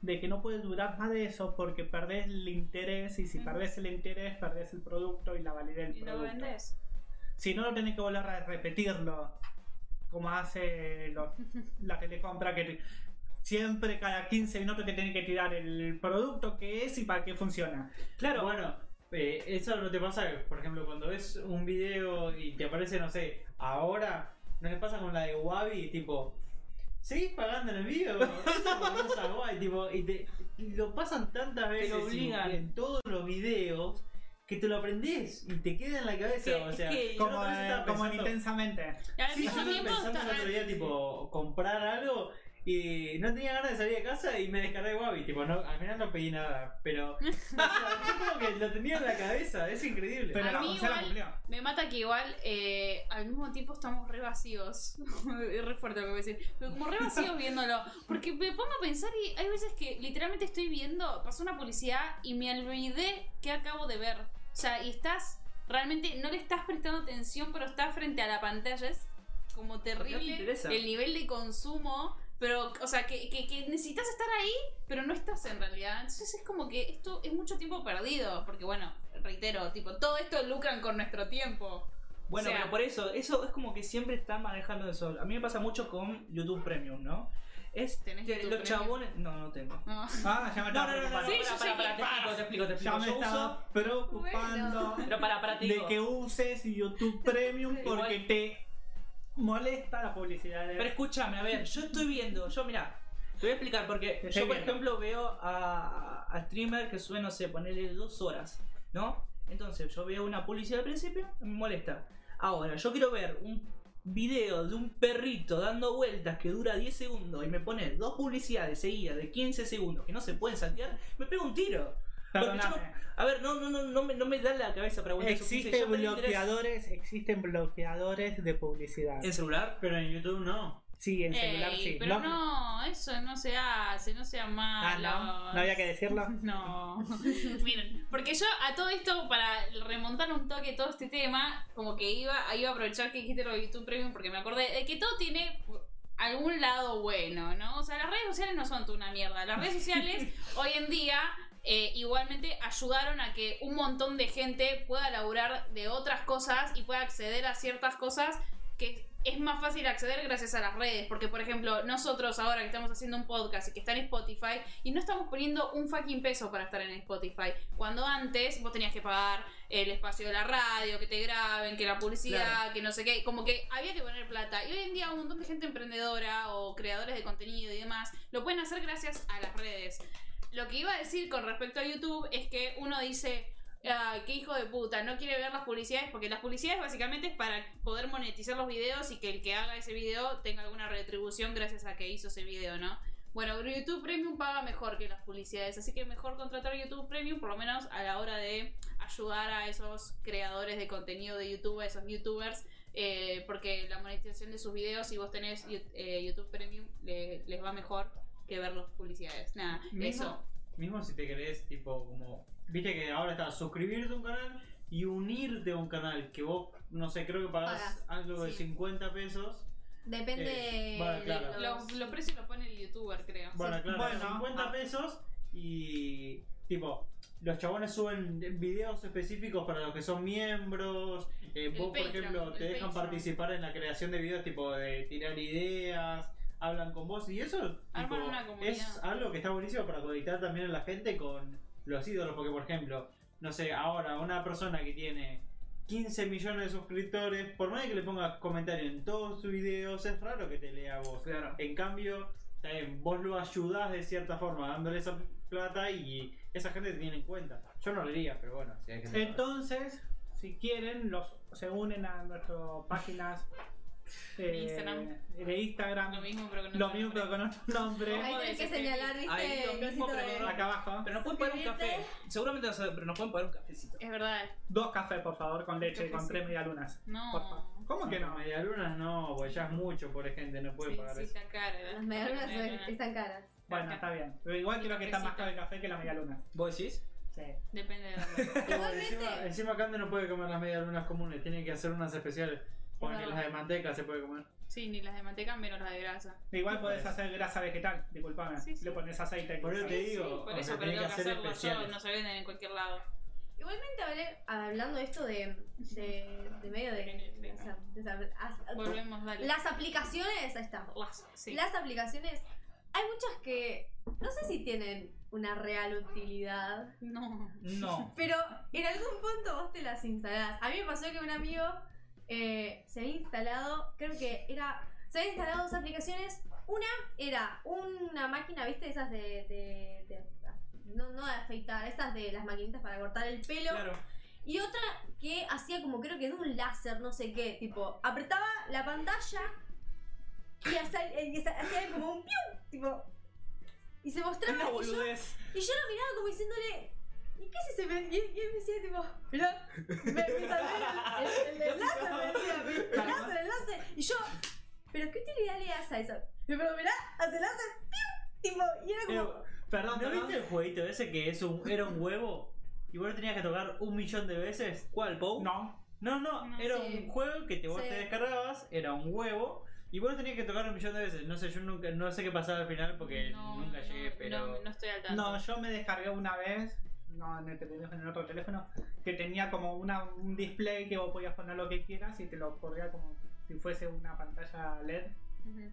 de que no puede durar más de eso porque perdés el interés y si perdés el interés perdés el producto y la validez del Y lo producto. vendés. Si no lo tenés que volver a repetirlo como hace los- la telecompra que te- siempre cada 15 minutos te tienen que tirar el producto que es y para qué funciona. Claro, Bueno, eh, eso no te pasa, por ejemplo, cuando ves un video y te aparece, no sé, ahora, ¿no le pasa con la de Wabi? Tipo, ¿seguís pagando en el video? (laughs) Wabi, tipo, y te y lo pasan tantas veces lo y- obligan. en todos los videos que te lo aprendes y te queda en la cabeza. Que- o sea, es que Como, eh, estaba como en intensamente. Sí, yo tiempo pensando el otro día, tipo, comprar algo Y no tenía ganas de salir de casa y me descargué Wabi. Tipo, no, al final no pedí nada. Pero. o (laughs) sea, yo como que lo tenía en la cabeza. Es increíble. Pero A la mí Gonzala igual-. Me mata que igual eh, al mismo tiempo estamos re vacíos. (laughs) es re fuerte lo que voy a decir. Pero como re vacíos viéndolo. Porque me pongo a pensar y hay veces que literalmente estoy viendo, pasó una publicidad y me olvidé que acabo de ver. O sea, y estás, realmente no le estás prestando atención, pero estás frente a la pantalla. Es como terrible el nivel de consumo. Pero, o sea, que, que, que necesitas estar ahí, pero no estás en realidad. Entonces es como que esto es mucho tiempo perdido. Porque, bueno, reitero, tipo, todo esto lucran con nuestro tiempo. Bueno, O sea- pero por eso, eso es como que siempre están manejando eso. A mí me pasa mucho con YouTube Premium, ¿no? Es ¿Tenés que los chabones. No, no tengo. No. Ah, ya me estaba preocupando. Sí, para, para, te explico, te explico, te explico. Ya me estaba preocupando (laughs) Pero para, para, de que uses YouTube (laughs) Premium porque te molesta la publicidad de... Pero escúchame, a ver, yo estoy viendo, yo mira, te voy a explicar porque yo por ejemplo veo a, a streamer que suben, no sé, ponerle dos horas, ¿no? Entonces yo veo una publicidad al principio, me molesta. Ahora, yo quiero ver un video de un perrito dando vueltas que dura 10 segundos y me pone dos publicidades seguidas de 15 segundos que no se pueden saltear, me pego un tiro. Porque yo Perdóname. no- a ver, no, no, no, no me, no me da la cabeza para aguantar eso, quince, Existen bloqueadores, existen bloqueadores de publicidad. ¿En celular? Pero en YouTube no. Sí, en celular Ey, sí. pero no, eso no se hace, no sea Ah, malo. no, no había que decirlo. (laughs) No. (laughs) Miren, porque yo a todo esto, para remontar un toque todo este tema, como que iba, iba a aprovechar que dijiste lo de YouTube Premium, porque me acordé de que todo tiene algún lado bueno, ¿no? O sea, las redes sociales no son toda una mierda. Las redes sociales (laughs) hoy en día eh, igualmente ayudaron a que un montón de gente pueda laburar de otras cosas y pueda acceder a ciertas cosas que es más fácil acceder gracias a las redes. Porque, por ejemplo, nosotros ahora que estamos haciendo un podcast y que está en Spotify y no estamos poniendo un fucking peso para estar en Spotify. Cuando antes vos tenías que pagar el espacio de la radio, que te graben, que la publicidad, Claro. que no sé qué. Como que había que poner plata. Y hoy en día un montón de gente emprendedora o creadores de contenido y demás lo pueden hacer gracias a las redes. Lo que iba a decir con respecto a YouTube es que uno dice, "Ay, qué hijo de puta, no quiere ver las publicidades, porque las publicidades básicamente es para poder monetizar los videos y que el que haga ese video tenga alguna retribución gracias a que hizo ese video, ¿no? Bueno, YouTube Premium paga mejor que las publicidades, así que mejor contratar YouTube Premium, por lo menos a la hora de ayudar a esos creadores de contenido de YouTube, a esos YouTubers, eh, porque la monetización de sus videos, si vos tenés eh, YouTube Premium, le- les va mejor que ver las publicidades. Nada, Mismo, eso. mismo si te querés, tipo, como. Viste que ahora está suscribirte a un canal y unirte a un canal que vos, no sé, creo que pagás Pagás, algo de sí. 50 pesos. Depende Eh, bueno, de claro. los... Los, los precios los pone el YouTuber, creo. Bueno, claro, Bueno, 50 ah. pesos y. Tipo, los chabones suben videos específicos para los que son miembros. eh, El vos, por Patreon, ejemplo, te dejan Patreon. participar en la creación de videos, tipo de tirar ideas, hablan con vos y eso Arman tipo, una comunidad. es algo que está buenísimo para conectar también a la gente con los ídolos. Porque, por ejemplo, no sé, ahora una persona que tiene 15 millones de suscriptores, por más de que le pongas comentario en todos sus videos, es raro que te lea vos. Claro. En cambio, vos lo ayudás de cierta forma dándole esa plata y esa gente te tiene en cuenta. Yo no lo haría, pero bueno, si hay gente que lo Entonces, si quieren, los se unen a nuestras páginas eh, Instagram. de Instagram. Lo mismo, pero con Lo otro mismo, pero nombre. con otro nombre. Ahí ¿Cómo tenés que señalar, ¿viste? Ahí lo mismo, pero de- no- Acá abajo. Pero nos pueden pagar un café. Seguramente no saben, pero nos pueden pagar un cafecito. Es verdad. Dos cafés, por favor, con leche y con tres medialunas. No. Por favor. ¿Cómo que no? Medialunas no, pues ya es mucho, por gente, no puede Sí, pagar sí, eso. está cara. Las medialunas están caras. Bueno, está bien. Pero igual Y creo que está más caro el café que la medialuna. ¿Vos decís? Sí. Depende de. Pero (laughs) encima, encima Cande no puede comer las medialunas comunes, tiene que hacer unas especiales. Porque verdad. las de manteca se puede comer. Sí, ni las de manteca menos las de grasa. Igual podés Parece. hacer grasa vegetal, disculpame. Sí, sí. Le pones aceite. Por eso te digo, Sí, por eso, pero tengo que que hacer hacerlo yo, no se venden en cualquier lado. Igualmente, hablé- hablando de esto de, de, de medio de, de Volvemos, dale. las aplicaciones, ahí está. Las, sí. Las aplicaciones, hay muchas que no sé si tienen una real utilidad, No. No. pero en algún punto vos te las instalás. A mí me pasó que un amigo eh, se había instalado, creo que era, se había instalado dos aplicaciones. Una era una máquina, ¿viste? Esas de, de- de- no, no de afeitar, estas de las maquinitas para cortar el pelo. Claro. Y otra que hacía como creo que de un láser, no sé qué, tipo, apretaba la pantalla y hacía, como un piu, tipo. Y se mostraba. Una y yo, boludez. y yo lo miraba como diciéndole. ¿Y qué si se me.? Y, él me decía, tipo. Mirá, me, me salió el, el, el enlace, me decía, mi- el enlace, el enlace. Y yo. ¿Pero qué utilidad le das a eso? Y yo, Pero mirá, hace el piu, tipo. Y era como. Eh, Perdón, ¿no viste el jueguito ese que es un, era un huevo? Y vos lo tenías que tocar un millón de veces. ¿Cuál, Pou? No. No, no, No, era sí. un juego que te, vos Sí. te descargabas, era un huevo. Y vos lo tenías que tocar un millón de veces. No sé, yo nunca, no sé qué pasaba al final porque No, nunca no, llegué, pero. No, no estoy al tanto. No, yo me descargué una vez, no en este teléfono, en otro teléfono, que tenía como una, un display que vos podías poner lo que quieras y te lo corría como si fuese una pantalla LED.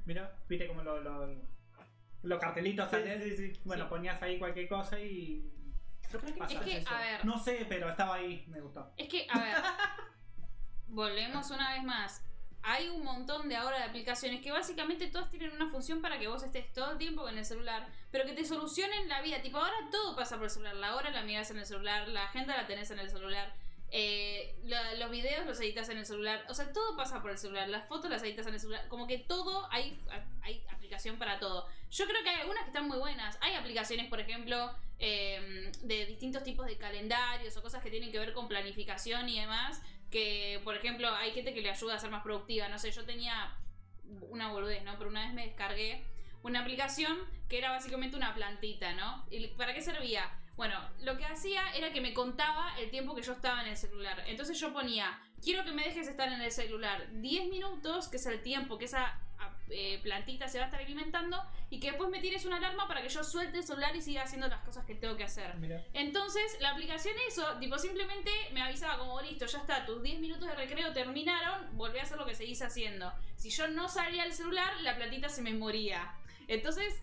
Mira. Viste como los los- los cartelitos Sí, sí, sí. Bueno, Sí. ponías ahí cualquier cosa y. ¿Pero para qué Es que, eso? a ver, No sé, pero estaba ahí, me gustó. Es que, a ver, (laughs) volvemos una vez más. Hay un montón de ahora de aplicaciones que básicamente todas tienen una función para que vos estés todo el tiempo con el celular, pero que te solucionen la vida. Tipo, ahora todo pasa por el celular. La hora la miras en el celular, la agenda la tenés en el celular, eh, los videos los editas en el celular. O sea, todo pasa por el celular. Las fotos las editas en el celular. Como que todo, hay, hay aplicación para todo. Yo creo que hay algunas que están muy buenas. Hay aplicaciones, por ejemplo, eh, de distintos tipos de calendarios o cosas que tienen que ver con planificación y demás. Que, por ejemplo, hay gente que le ayuda a ser más productiva. No sé, yo tenía una boludez, ¿no? Pero una vez me descargué una aplicación que era básicamente una plantita, ¿no? ¿Y para qué servía? Bueno, lo que hacía era que me contaba el tiempo que yo estaba en el celular. Entonces yo ponía, quiero que me dejes estar en el celular 10 minutos, que es el tiempo que esa a- eh, plantita se va a estar alimentando, y que después me tires una alarma para que yo suelte el celular y siga haciendo las cosas que tengo que hacer. Mira. Entonces, la aplicación eso, tipo, simplemente me avisaba como, listo, ya está, tus 10 minutos de recreo terminaron, volví a hacer lo que seguís haciendo. Si yo no salía del celular, la platita se me moría. Entonces,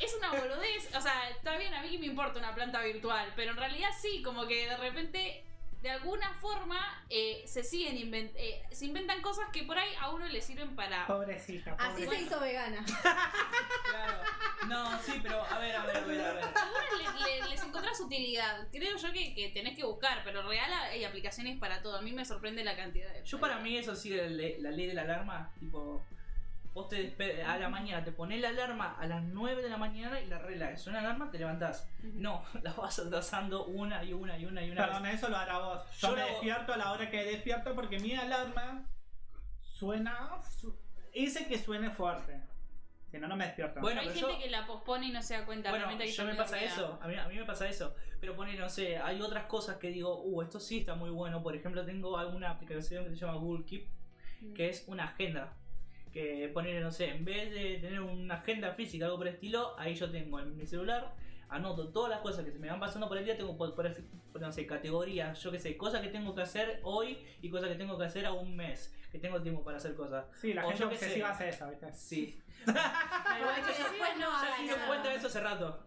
es una boludez, o sea, está bien, a mí que me importa una planta virtual, pero en realidad sí, como que de repente, de alguna forma, eh, se siguen inven- eh, se inventan cosas que por ahí a uno le sirven para... Pobrecita. Así pobrecita. se hizo vegana. Claro. No, sí, pero a ver, a ver, a ver, a ver. Algunas le- le- les encontrás utilidad. Creo yo que, que tenés que buscar, pero real hay aplicaciones para todo. A mí me sorprende la cantidad de. Yo para mí eso sigue la ley, la ley de la alarma, tipo, vos te a la mañana te pones la alarma a las 9 de la mañana y la regla es una alarma, te levantás. No, (laughs) la vas atrasando una y una y una y una. Perdón, vez. eso lo hará vos. Yo, Yo me despierto a la hora que despierto porque mi alarma suena. su- hice que suene fuerte. Si no, no me despierto. Bueno, hay gente yo- que la pospone y no se da cuenta. Bueno, realmente que yo me pasa eso, a mí, a mí me pasa eso. Pero poner, no sé, hay otras cosas que digo, uh, esto sí está muy bueno. Por ejemplo, tengo alguna aplicación que se llama Google Keep, que es una agenda. Que poner, no sé, en vez de tener una agenda física, algo por el estilo, ahí yo tengo en mi celular, anoto todas las cosas que se me van pasando por el día, tengo por, por, por, no sé, categorías, yo qué sé, cosas que tengo que hacer hoy y cosas que tengo que hacer a un mes, que tengo tiempo para hacer cosas. sí, la o gente obsesiva hace eso, ¿viste? Sí. (laughs) Que después no Ya se dio cuenta de eso hace rato.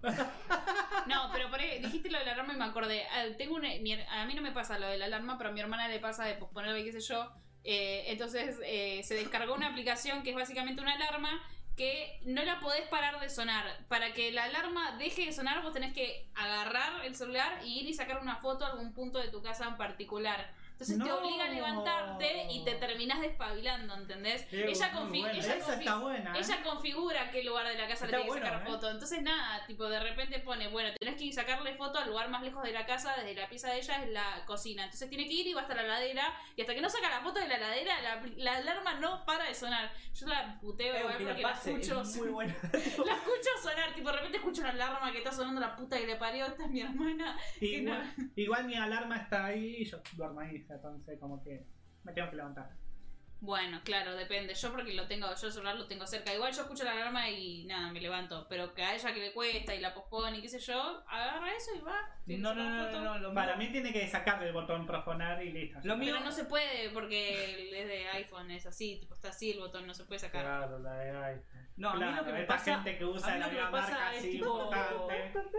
No, pero por ahí, dijiste lo de la alarma y me acordé. Ah, Tengo una, mi a mí no me pasa lo de la alarma, pero a mi hermana le pasa de posponerla y qué sé yo. Eh, entonces eh, se descargó una aplicación que es básicamente una alarma que no la podés parar de sonar. Para que la alarma deje de sonar, vos tenés que agarrar el celular y ir y sacar una foto a algún punto de tu casa en particular. Entonces te obliga a levantarte y te terminás despabilando, ¿entendés? Qué ella confi- buena. ella Esa confi- está buena. ¿eh? ella configura qué lugar de la casa Está le tiene que bueno, sacar ¿eh? foto. Entonces, nada, tipo, de repente pone, bueno, tenés que ir sacarle foto al lugar más lejos de la casa, desde la pieza de ella es la cocina. Entonces tiene que ir y va hasta la heladera. Y hasta que no saca la foto de la heladera, la, la alarma no para de sonar. Yo la puteo igual que porque la escucho. es muy buena. (laughs) La escucho sonar, tipo, de repente escucho una alarma que está sonando la puta que le parió, esta es mi hermana. Igual, igual mi alarma está ahí y yo duermo ahí, entonces como que me tengo que levantar. Bueno, claro, depende. Yo porque lo tengo, yo el celular lo tengo cerca. Igual yo escucho la alarma y nada, me levanto. Pero que a ella que le cuesta y la pospone y qué sé yo, agarra eso y va. No, no, sacar no, no, no, lo Para mío- mí tiene que sacarle el botón proponer y listo. Lo mío- Pero no se puede porque es de iPhone, es así, tipo está así el botón, no se puede sacar. Claro, la de ahí. No, a mí Claro, lo que me esta pasa. gente que a usa mí la lo que me misma pasa marca es tipo-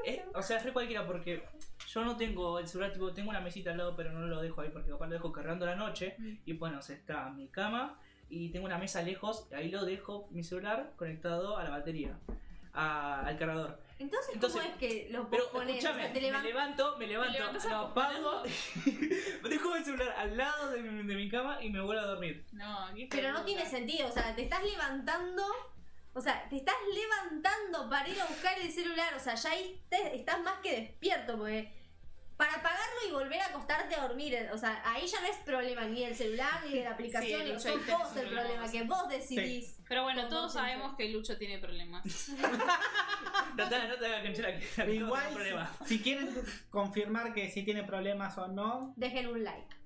es- o sea, es re cualquiera porque yo no tengo el celular, tipo, tengo una mesita al lado, pero no lo dejo ahí porque capaz lo dejo cargando a la noche. Mm. Y bueno, se está mi cama y tengo una mesa lejos, y ahí lo dejo mi celular conectado a la batería, a- al cargador. Entonces, Entonces, ¿cómo es que los Pero escúchame, O sea, te me levanto, me levanto, a lo apago, (laughs) dejo el celular al lado de mi, de mi cama y me vuelvo a dormir. No, ¿qué Pero no tiene sentido, o sea, te estás levantando O sea, te estás levantando para ir a buscar el celular. O sea, ya ahí te- estás más que despierto, porque para apagarlo y volver a acostarte a dormir. O sea, ahí ya no es problema ni del celular ni de la aplicación. Sí, son vos el problema que vos decidís. Pero bueno, ¿Cómo todos sabemos que Lucho tiene problemas. (laughs) No te, no te hagas que no Igual, problema. si, si quieren confirmar que si tiene problemas o no, Dejen un like.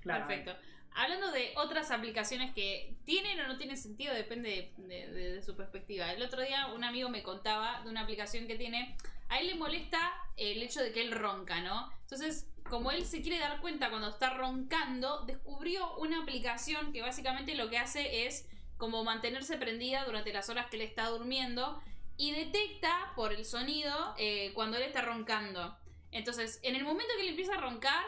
claro. Perfecto. Hablando de otras aplicaciones que tienen o no tienen sentido, depende de, su perspectiva. El otro día un amigo me contaba de una aplicación que tiene, a él le molesta el hecho de que él ronca, ¿no? Entonces, como él se quiere dar cuenta cuando está roncando, descubrió una aplicación que básicamente lo que hace es como mantenerse prendida durante las horas que él está durmiendo y detecta por el sonido eh, cuando él está roncando. Entonces, en el momento que él empieza a roncar,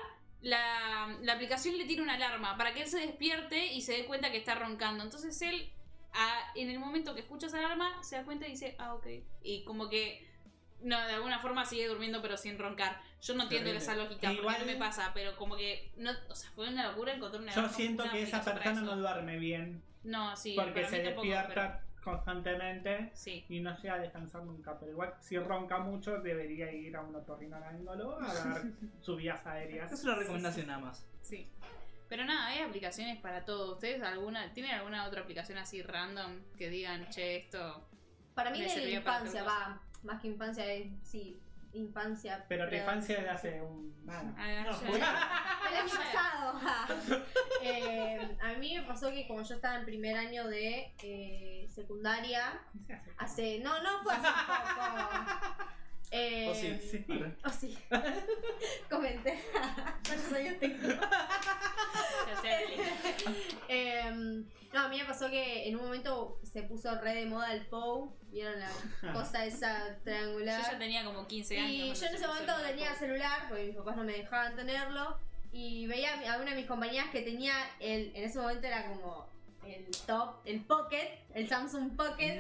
la, la aplicación le tira una alarma para que él se despierte y se dé cuenta que está roncando. Entonces él, a- en el momento que escucha esa alarma, se da cuenta y dice, ah, ok. Y como que, no, de alguna forma sigue durmiendo pero sin roncar. Yo no entiendo esa lógica, Igual- porque no me pasa, pero como que, no, o sea, fue una locura encontrar una Yo siento una que esa persona no duerme bien. No, sí, porque para se mí tampoco, despierta constantemente sí. y no llega a descansar nunca. Pero igual, si ronca mucho, debería ir a un otorrinolaringólogo a dar sus vías aéreas. Es una recomendación nada más. Sí. Pero nada, hay aplicaciones para todo. ¿Ustedes alguna tienen alguna otra aplicación así random que digan, che, esto? Para mí Me de la infancia, va. Más que infancia, es, sí, infancia. Pero tu infancia de hace un. Nada. A ver, No, ya- pues- El año pasado. Eh, a mí me pasó que como yo estaba en primer año de eh, secundaria, hace... No, no fue hace poco. Eh, O sí, sí. O sí. (laughs) Comenté. ¿Cuántos años tengo? Em, no, a mí me pasó que en un momento se puso re de moda el POU. ¿Vieron la cosa esa Yo triangular? ya tenía como 15 años. Y yo en se ese momento tenía celular, porque mis papás no me dejaban tenerlo. Y veía a una de mis compañeras que tenía el. En ese momento era como el top, el Pocket, el Samsung Pocket.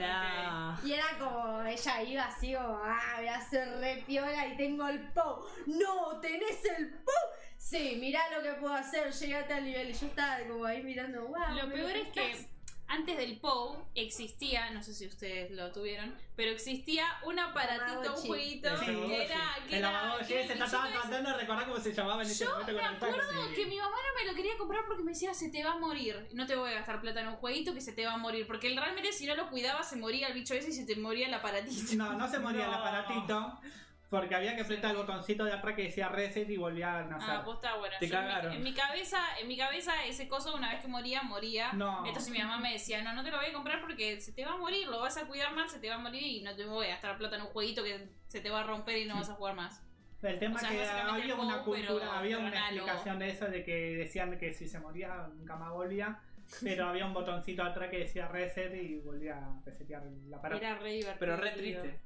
Y era como, ella iba así como, ah, voy a hacer re piola y tengo el POU. No, tenés el POU. Sí, mirá lo que puedo hacer, llegate al nivel. Y yo estaba como ahí mirando, wow. Lo peor es que prestás". Antes del POU existía, no sé si ustedes lo tuvieron, pero existía un aparatito, un jueguito Sí. que era. Que El era, que era- estaba y yo tratando de recordar cómo se llamaba en ese Yo momento me el acuerdo que mi mamá no me lo quería comprar porque me decía se te va a morir. No te voy a gastar plata en un jueguito que se te va a morir. Porque el realmente si no lo cuidaba se moría el bicho ese y se te moría el aparatito. No, no se moría el (laughs) No. aparatito. Porque había que apretar el botoncito de atrás que decía reset y volvía a nacer. Ah, bueno. Te Yo en mi- cagaron. En mi, cabeza, en mi cabeza ese coso una vez que moría, moría. No. Entonces mi mamá me decía, no, no te lo voy a comprar porque se te va a morir, lo vas a cuidar mal, se te va a morir y no te voy a gastar plata en un jueguito que se te va a romper y no vas a jugar más. El tema O sea, es que había una cultura, pero- había pero una explicación de eso, de que decían que si se moría nunca más volvía, pero había un botoncito atrás que decía reset y volvía a resetear el aparato. Era re divertido. Pero re triste.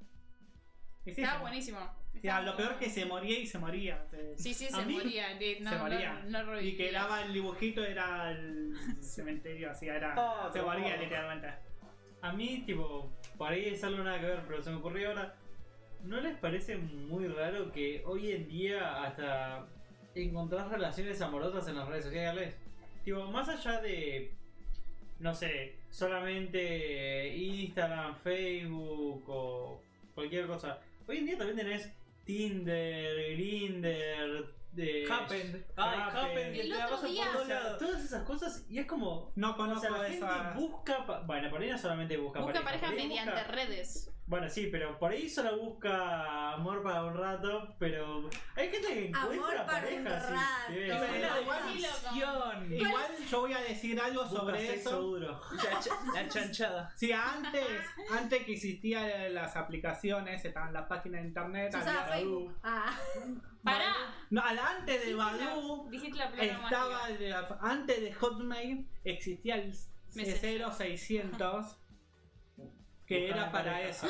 Estaba buenísimo. lo peor que se moría y se moría. Sí, sí, se mí moría. de- No, se no- moría. no y que daba el dibujito era el cementerio, así era. Oh, se moría literalmente. A mí, tipo, por ahí es algo nada que ver, pero se me ocurrió ahora. ¿No les parece muy raro que hoy en día hasta encontrar relaciones amorosas en las redes sociales? Tipo, más allá de, no sé, solamente Instagram, Facebook o cualquier cosa. Hoy en día también tenés Tinder, Grinder, de Happen. Ay, Happen. Que El te la otro pasan día- por O todos lados. todas esas cosas y es como No o conozco sea, la esa. gente busca, pa- bueno, por ahí no solamente busca, Busca pareja por ahí mediante busca- redes. Bueno, sí, pero por ahí solo busca amor para un rato, pero hay gente que encuentra amor para. Un rato. Sí, igual, igual, yo voy a decir algo busca sobre eso. Duro. La, ch la, chanchada. Sí, antes, antes que existían las aplicaciones, estaban las páginas de internet, había Badoo. Ah. Pará. No, antes de Badoo estaba de, antes de Hotmail existía el C0600 que era para pareja. eso.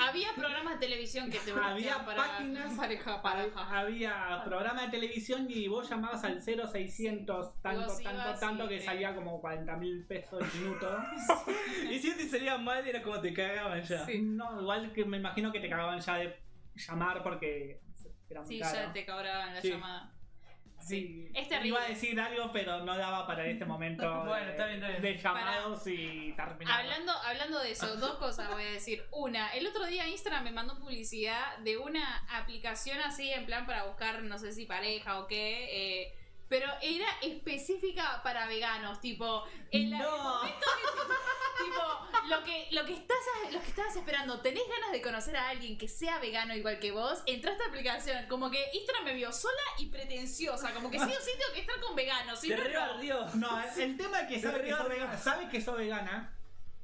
Había programas de televisión que te Había para páginas- pareja, pareja. Había programa de televisión y vos llamabas al 0600 tanto, tanto, tanto que salía como 40 mil pesos el minuto. (laughs) Y si te salía mal, era como te cagaban ya. Sí. No, igual que me imagino que te cagaban ya de llamar porque era muy Sí, caro. ya te cobraban la Sí. llamada. Sí, Es terrible. Iba a decir algo, pero no daba para este momento (laughs) Bueno, de, está bien, está bien. de llamados y terminar. Hablando, hablando de eso, dos cosas voy a decir. Una, el otro día Instagram me mandó publicidad de una aplicación así en plan para buscar, no sé si pareja o qué, eh, pero era específica para veganos, tipo, en la- el No. momento que- (laughs) tipo, lo que, lo que estás lo que estabas esperando, tenés ganas de conocer a alguien que sea vegano igual que vos, entró a esta aplicación, como que Instagram me vio sola y pretenciosa, como que sí o sí tengo que estar con veganos, Te no, el, el tema es que sabe que sos vegana, sabe que sos vegana.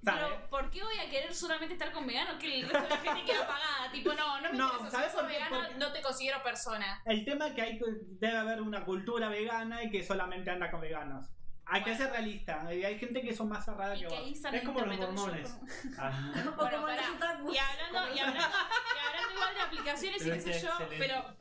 Pero, ¿por qué voy a querer solamente estar con veganos que el resto de la gente queda apagada? Tipo, no, no me No, interesa. ¿sabes Si por qué? vegana, Porque- no te considero persona. El tema es que hay, que- debe haber una cultura vegana y que solamente anda con veganos. Hay que ser realista. Hay gente que son más cerradas Y que vos. Es como los como- (laughs) Ah. Bueno. Y hablando, y hablando, y hablando igual de aplicaciones y qué sé yo, excelente. pero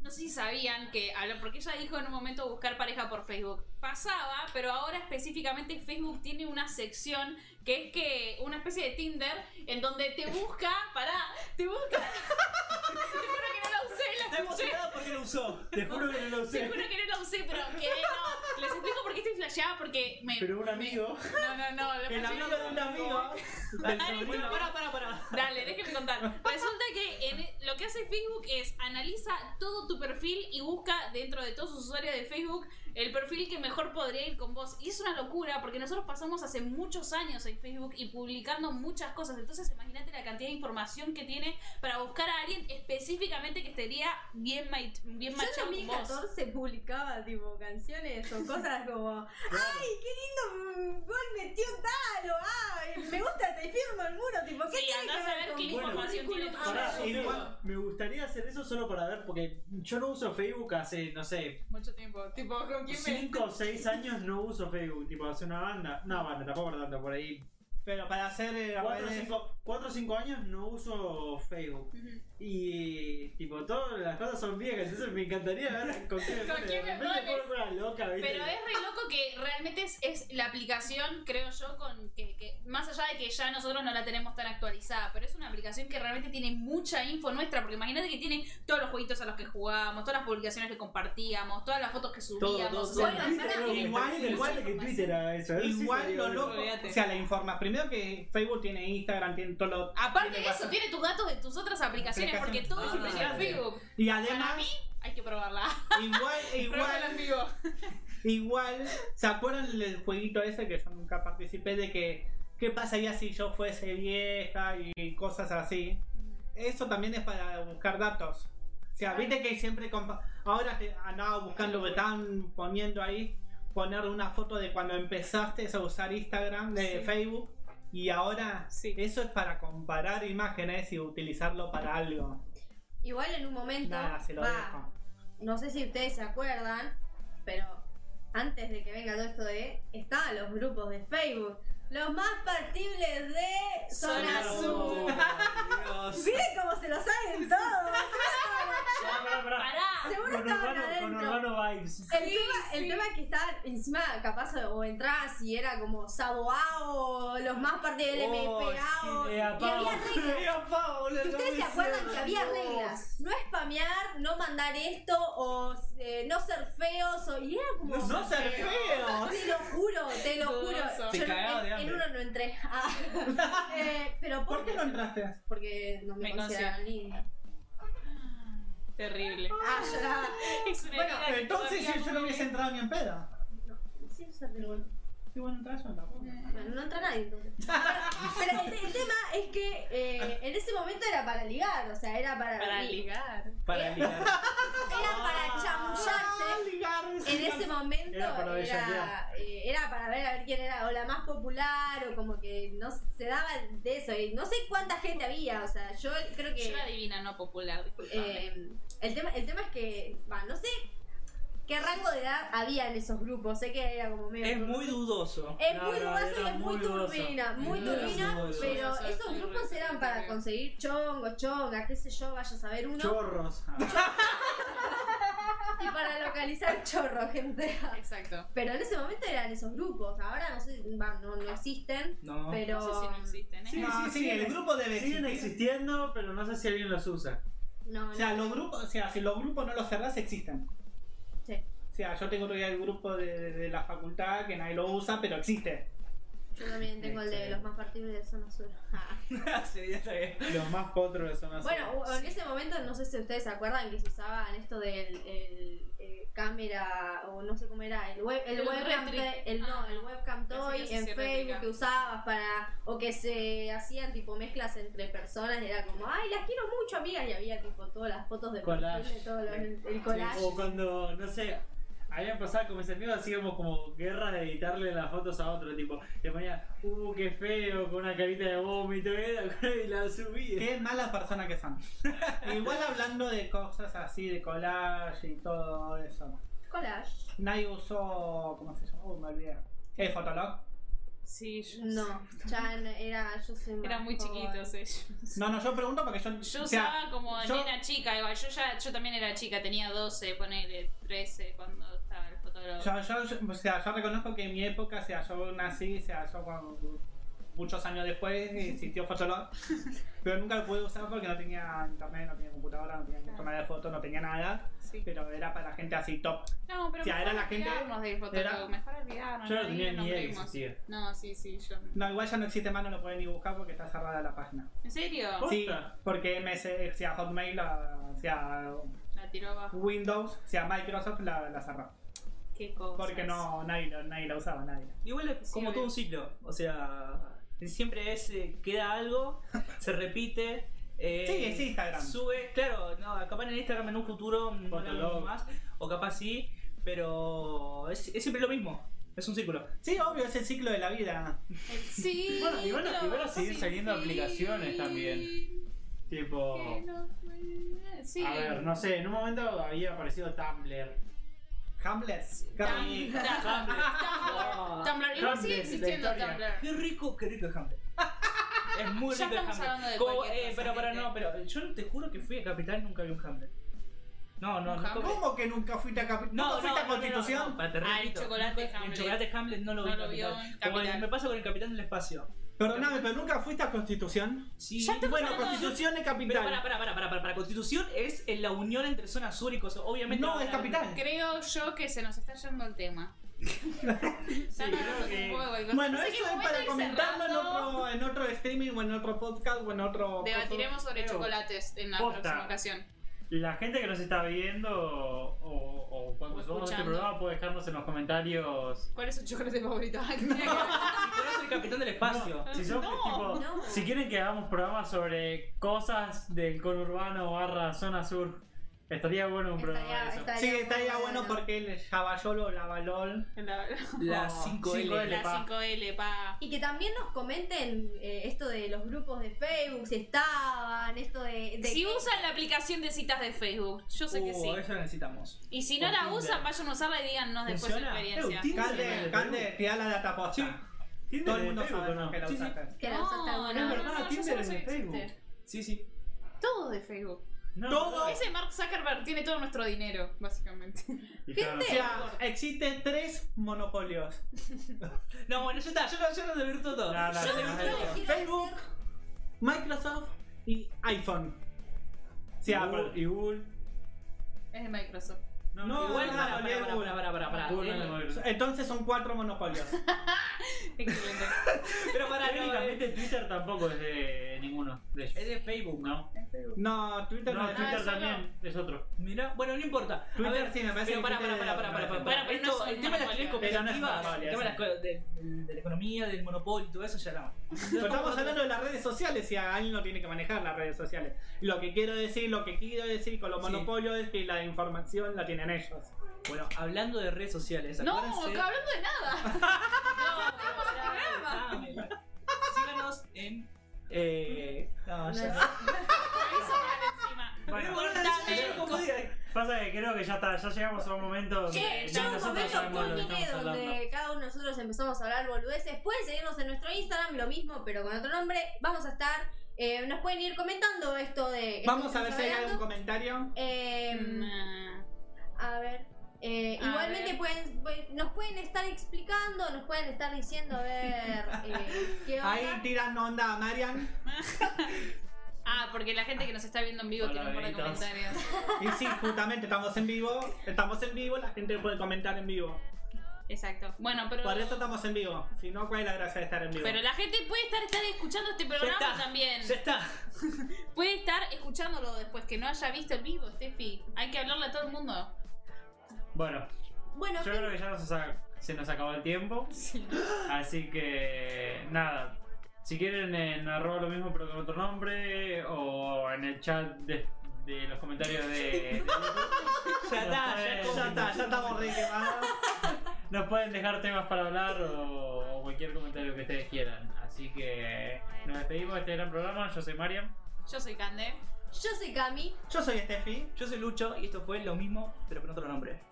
no sé si sabían que, habla- porque ella dijo en un momento buscar pareja por Facebook. Pasaba, pero ahora específicamente Facebook tiene una sección que es que una especie de Tinder en donde te busca, pará, te busca. (laughs) te juro que no la usé, la Está escuché. porque lo usó. Te juro que no lo Te usé. juro que no la usé, pero que no. Les explico por qué estoy flasheada, porque me. Pero un amigo. No, no, no. lo El amigo de un amigo. Dale. Pará, pará, pará. Dale, déjeme contar. Resulta que en- lo que hace Facebook es analiza todo tu perfil y busca dentro de todos sus usuarios de Facebook el perfil que mejor podría ir con vos. Y es una locura porque nosotros pasamos hace muchos años en Facebook y publicando muchas cosas. Entonces imagínate la cantidad de información que tiene para buscar a alguien específicamente que estaría bien, bien Yo machado en con vos. 2014 publicaba tipo canciones o cosas como (laughs) ¡Ay, qué lindo mm, gol metió tal! o ¡Ay, me gusta, te firmo el muro! Tipo, ¿qué Sí, tiene andás que a ver qué información tiene tu Ah, Pará, Sí, igual, me gustaría hacer eso solo para ver, porque yo no uso Facebook hace, no sé, Mucho tiempo. Tipo, ¿con quién me.? 5 o 6 años no uso Facebook, tipo hace una banda. No, banda, tampoco tanto, por ahí. Pero para hacer eh, 4 o 5 años no uso Facebook. Ujú. Y tipo, todas las cosas son viejas, entonces me encantaría ver con quién ¿Con quién me. Pero es re loco que realmente es, es la aplicación, creo yo, con que, que más allá de que ya nosotros no la tenemos tan actualizada, pero es una aplicación que realmente tiene mucha info nuestra, porque imagínate que tiene todos los jueguitos a los que jugábamos, todas las publicaciones que compartíamos, todas las fotos que subíamos. todo, o sea, todo. No, igual- igual- que Twitter haga eso. sí Igual lo loco, o sea, la informa. Primero que Facebook tiene Instagram, tiene todo lo. Aparte de eso, tiene tus datos de tus otras aplicaciones, porque todo Ah, a imagínate. Facebook. Y Para además, mí, hay que probarla. igual, (laughs) Probarla en igual, vivo. igual, ¿se acuerdan del jueguito ese que yo nunca participé de que qué pasaría si yo fuese vieja y cosas así? Eso también es para buscar datos. O sea, viste que siempre ahora te andaba buscando, me estaban poniendo ahí, poner una foto de cuando empezaste a usar Instagram, de Sí. Facebook, y ahora Sí. eso es para comparar imágenes y utilizarlo para algo. Igual en un momento, Nada, se lo va, dejo. no sé si ustedes se acuerdan, pero antes de que venga todo esto de, estaban los grupos de Facebook. Los más partibles de Zona. (laughs) Dios. Miren cómo se lo saben todos. Pará. Seguro Con estaban Urbano, con adentro. Urbano Vibes. El, tema, el tema es que estaban encima capaz o entrabas y era como Saboao, los más partidos del Oh, MPA. sí, y había reglas. (laughs) Y ustedes se acuerdan que había reglas. No spamear, no mandar esto, o eh, no ser feos, o y era como. No ser feo. Te lo juro, te lo juro. Te Yo en, en uno no entré. (laughs) Ah. (laughs) Eh, pero ¿Por qué no entraste? Porque no me, Me consideran linda. Terrible. Ah, lloraba. (laughs) Es una Bueno, Entonces si yo no hubiese entrado ni en pedo. Sí, del- Sí, bueno, entras yo tampoco. Bueno, no entra nadie entonces. (laughs) Pero el, el tema es que eh, en ese momento era para ligar, o sea, era para. Para li- ligar. Para ligar. (laughs) Era para Ah, chamullarse. ligar, En ese momento Era para era, bellaquear. eh, era para ver a ver quién era o la más popular o como que no se daba de eso. Y no sé cuánta gente había, o sea, yo creo que. Yo era divina, no popular, disculpame. eh, el, tema, el tema es que, va, no sé qué rango de edad había en esos grupos. Sé que era como medio. Es muy dudoso. Es No, muy no, dudoso y es muy, turbina, muy turbina, pero esos grupos eran para conseguir chongos, chongas, qué sé yo, vaya a saber uno, Chorros. (laughs) y para localizar chorro, gente. Exacto. Pero en ese momento eran esos grupos, ahora no sé, va, no, no existen, No. pero... No sé si no existen, ¿eh? Sí, No, sí, sí, el grupo debe Siguen existir. existiendo, pero no sé si alguien los usa. No, O sea, no. los grupos, o sea, si los grupos no los cerrás existen. Sí. O sea, yo tengo todavía el grupo de, de- de la facultad que nadie lo usa, pero existe. Yo también tengo el de los más partidos de zona sur. Ah. (laughs) sí, ya está bien. Los más potros de zona Bueno, u- en ese momento no sé si ustedes se acuerdan que se usaban esto del el, eh, cámara o no sé cómo era el web el, El webcam el no ah. el webcam toy en Facebook que usabas para o que se hacían tipo mezclas entre personas y era como ay las quiero mucho amigas y había tipo todas las fotos de de todo lo- el collage O cuando, no sé, habían pasado como mis amigos, hacíamos como guerra de editarle las fotos a otro, tipo, le ponía, uh, qué feo, con una carita de vómito, (laughs) y la subía. Qué malas personas que son. (laughs) Igual hablando de cosas así, de collage y todo eso. collage Nadie usó. ¿Cómo se llama? Uy, me olvidé. ¿Es Fotolog? Sí, yo, no ya era yo soy más eran muy joven. chiquitos ellos. No, no, yo pregunto porque yo. Yo o sea, usaba como yo- nena chica, igual. Yo ya, yo también era chica, tenía 12, ponele 13 cuando estaba el fotógrafo. Yo, yo, yo- o sea, yo reconozco que en mi época, o sea, yo nací, o sea, yo cuando- muchos años después (laughs) existió Fotolog, pero nunca lo pude usar porque no tenía internet, no tenía computadora, no tenía cámara de fotos, no tenía nada, Sí. pero era para la gente así top. No, pero O sea, mejor era la gente- era- mejor olvidarnos. Yo no tenía ni idea que. No, sí, sí, yo. No, igual ya no existe más, no lo pueden ni buscar porque está cerrada la página. ¿En serio? Sí, ¿Posta? porque MS, o sea, Hotmail, o sea, La tiró abajo. Windows, o sea, Microsoft la, la cerró. Qué cosa. Porque no, nadie, la- nadie la usaba, nadie. Igual es como todo un ciclo. O sea, siempre es, eh, queda algo, se repite. (laughs) eh, Sí, es Instagram. Sube, claro, no, capaz en Instagram en un futuro no lo más, o capaz sí, pero es, es siempre lo mismo. Es un círculo. Sí, obvio, es el ciclo de la vida. Sí. (laughs) Bueno, y van a- y van a seguir saliendo sí. aplicaciones también. Tipo, Sí. a ver, no sé, en un momento había aparecido Tumblr. Hamlet. Qué Tum- rico. Tum- Tumblr. Igual sigue Tumblr, existiendo. Tumblr. Qué rico, qué rico es Hamlet. Es muy Ya rico estamos Hamlet. hablando de Como, eh, cosa, pero, pero no, pero yo te juro que fui a Capital y nunca vi un Hamlet. No, no, vi- ¿Cómo que nunca fuiste a Capital? No, ¿Nunca no, fuiste a no, no, Constitución? no, para te Ah, el chocolate Hamlet. El chocolate Hamlet no lo vi No lo vio Capital. en Como Capital. me pasa con el Capitán del Espacio. Perdóname, pero nunca fuiste a Constitución. Sí, Ya estamos Bueno, Constitución es Pero capital. para, para, para, para, para, para. Constitución es en la unión entre zona sur y cosas. Obviamente. No, es capital. Creo yo que se nos está yendo el tema. (laughs) Están creo hablando que- un poco Bueno, eso es voy a para ir comentarlo en cerrando. otro, en otro streaming o en otro podcast o en otro... Debatiremos sobre Creo- chocolates en la Posta. próxima ocasión. La gente que nos está viendo o, o cuando subamos este programa puede dejarnos en los comentarios. ¿Cuál es su chocolate favorito? (laughs) Si el Capitán del Espacio. Si, son, No, tipo, no. si quieren que hagamos programas sobre cosas del conurbano barra zona sur, estaría bueno un programa Estaría- de eso. estaría- Sí, estaría bueno bueno. porque el Javayolo, la Valol... la La Oh, 5L. 5L. la pa. 5L, pa. Y que también nos comenten eh, esto de los grupos de Facebook, si estaban, esto de... de Si que- usan la aplicación de citas de Facebook, yo sé que Uh, sí. Eso necesitamos. Y si no la Tinder. usan, vayan a usarla y díganos después su experiencia. Eh, Tinder. Calde, Calde, tira la data posta. Sí. ¿Tinder Todo el mundo sabe o no? que la Sí, sí. usaste. que la usaste No, no, no, no. No, Todo- Ese Mark Zuckerberg tiene todo nuestro dinero, básicamente. Hija, O sea, existen tres monopolios. (laughs) No, bueno, ya está. Yo, no- yo no desvirtuo todo. No, no, Yo no, desvirtuo no, todo. no. Facebook, Microsoft y iPhone. Google Apple. y Google. Es de Microsoft. No, No, Igual, no, para, no, para, no, para, para, para, para, para. Eh. Entonces son cuatro monopolios. (laughs) Excelente. (laughs) Pero para, no, Técnicamente eh, Twitter tampoco es de ninguno de ellos. es de Facebook. No, No, Twitter no, no, Twitter también es otro. Mira, bueno, no importa. A Twitter ver, sí, me parece pero para, para, para, para, para, para. No Esto, el tema de las monopolio. Pero no es cooperativas, el tema de, la economía, del monopolio y todo eso ya no. Pero estamos hablando de las redes sociales y alguien no tiene que manejar las redes sociales. Lo que quiero decir, lo que quiero decir con los monopolios es que la información la tienen ellos. Bueno, hablando de redes sociales, No, acuérdense- hablando de nada. (laughs) Síganos en. Eh, no, No ya. Bueno, Cortame. Pasa que creo que ya está, ya llegamos a un momento donde Che, llega un nosotros momento sabemos lo que culmine estamos hablando. donde cada uno de nosotros empezamos a hablar boludeces. Pueden seguirnos en nuestro Instagram, lo mismo, pero con otro nombre. Vamos a estar. eh, nos pueden ir comentando esto de. esto Vamos que a ver si hay algún comentario. Eh, Mm, A ver. eh, A igualmente ver. Pueden, pueden- nos pueden estar explicando, nos pueden estar diciendo a ver (laughs) eh, qué onda. Ahí tiran onda Marian. (laughs) Ah, porque la gente que nos está viendo en vivo Hola, tiene un par de comentarios. Y sí, justamente estamos en vivo, estamos en vivo, la gente puede comentar en vivo. Exacto. Bueno, pero. Por eso estamos en vivo. Si no, ¿cuál es la gracia de estar en vivo? Pero la gente puede estar, estar escuchando este Ya programa está. también. Ya está. (laughs) Puede estar escuchándolo después que no haya visto el vivo, Steffi. Hay que hablarle a todo el mundo. Bueno, Bueno, yo creo que ya nos se nos acabó el tiempo. Así que nada. Si quieren en arroba lo mismo pero con otro nombre o en el chat de, de los comentarios de, (laughs) Ya está, ya está, ya estamos re quemados. (laughs) nos pueden dejar temas para hablar o, o cualquier comentario que ustedes quieran. Así que nos despedimos de este gran programa. Yo soy Mariam. Yo soy Cande. yo soy Cami. Yo soy Steffi. Yo soy Lucho y esto fue lo mismo, pero con otro nombre.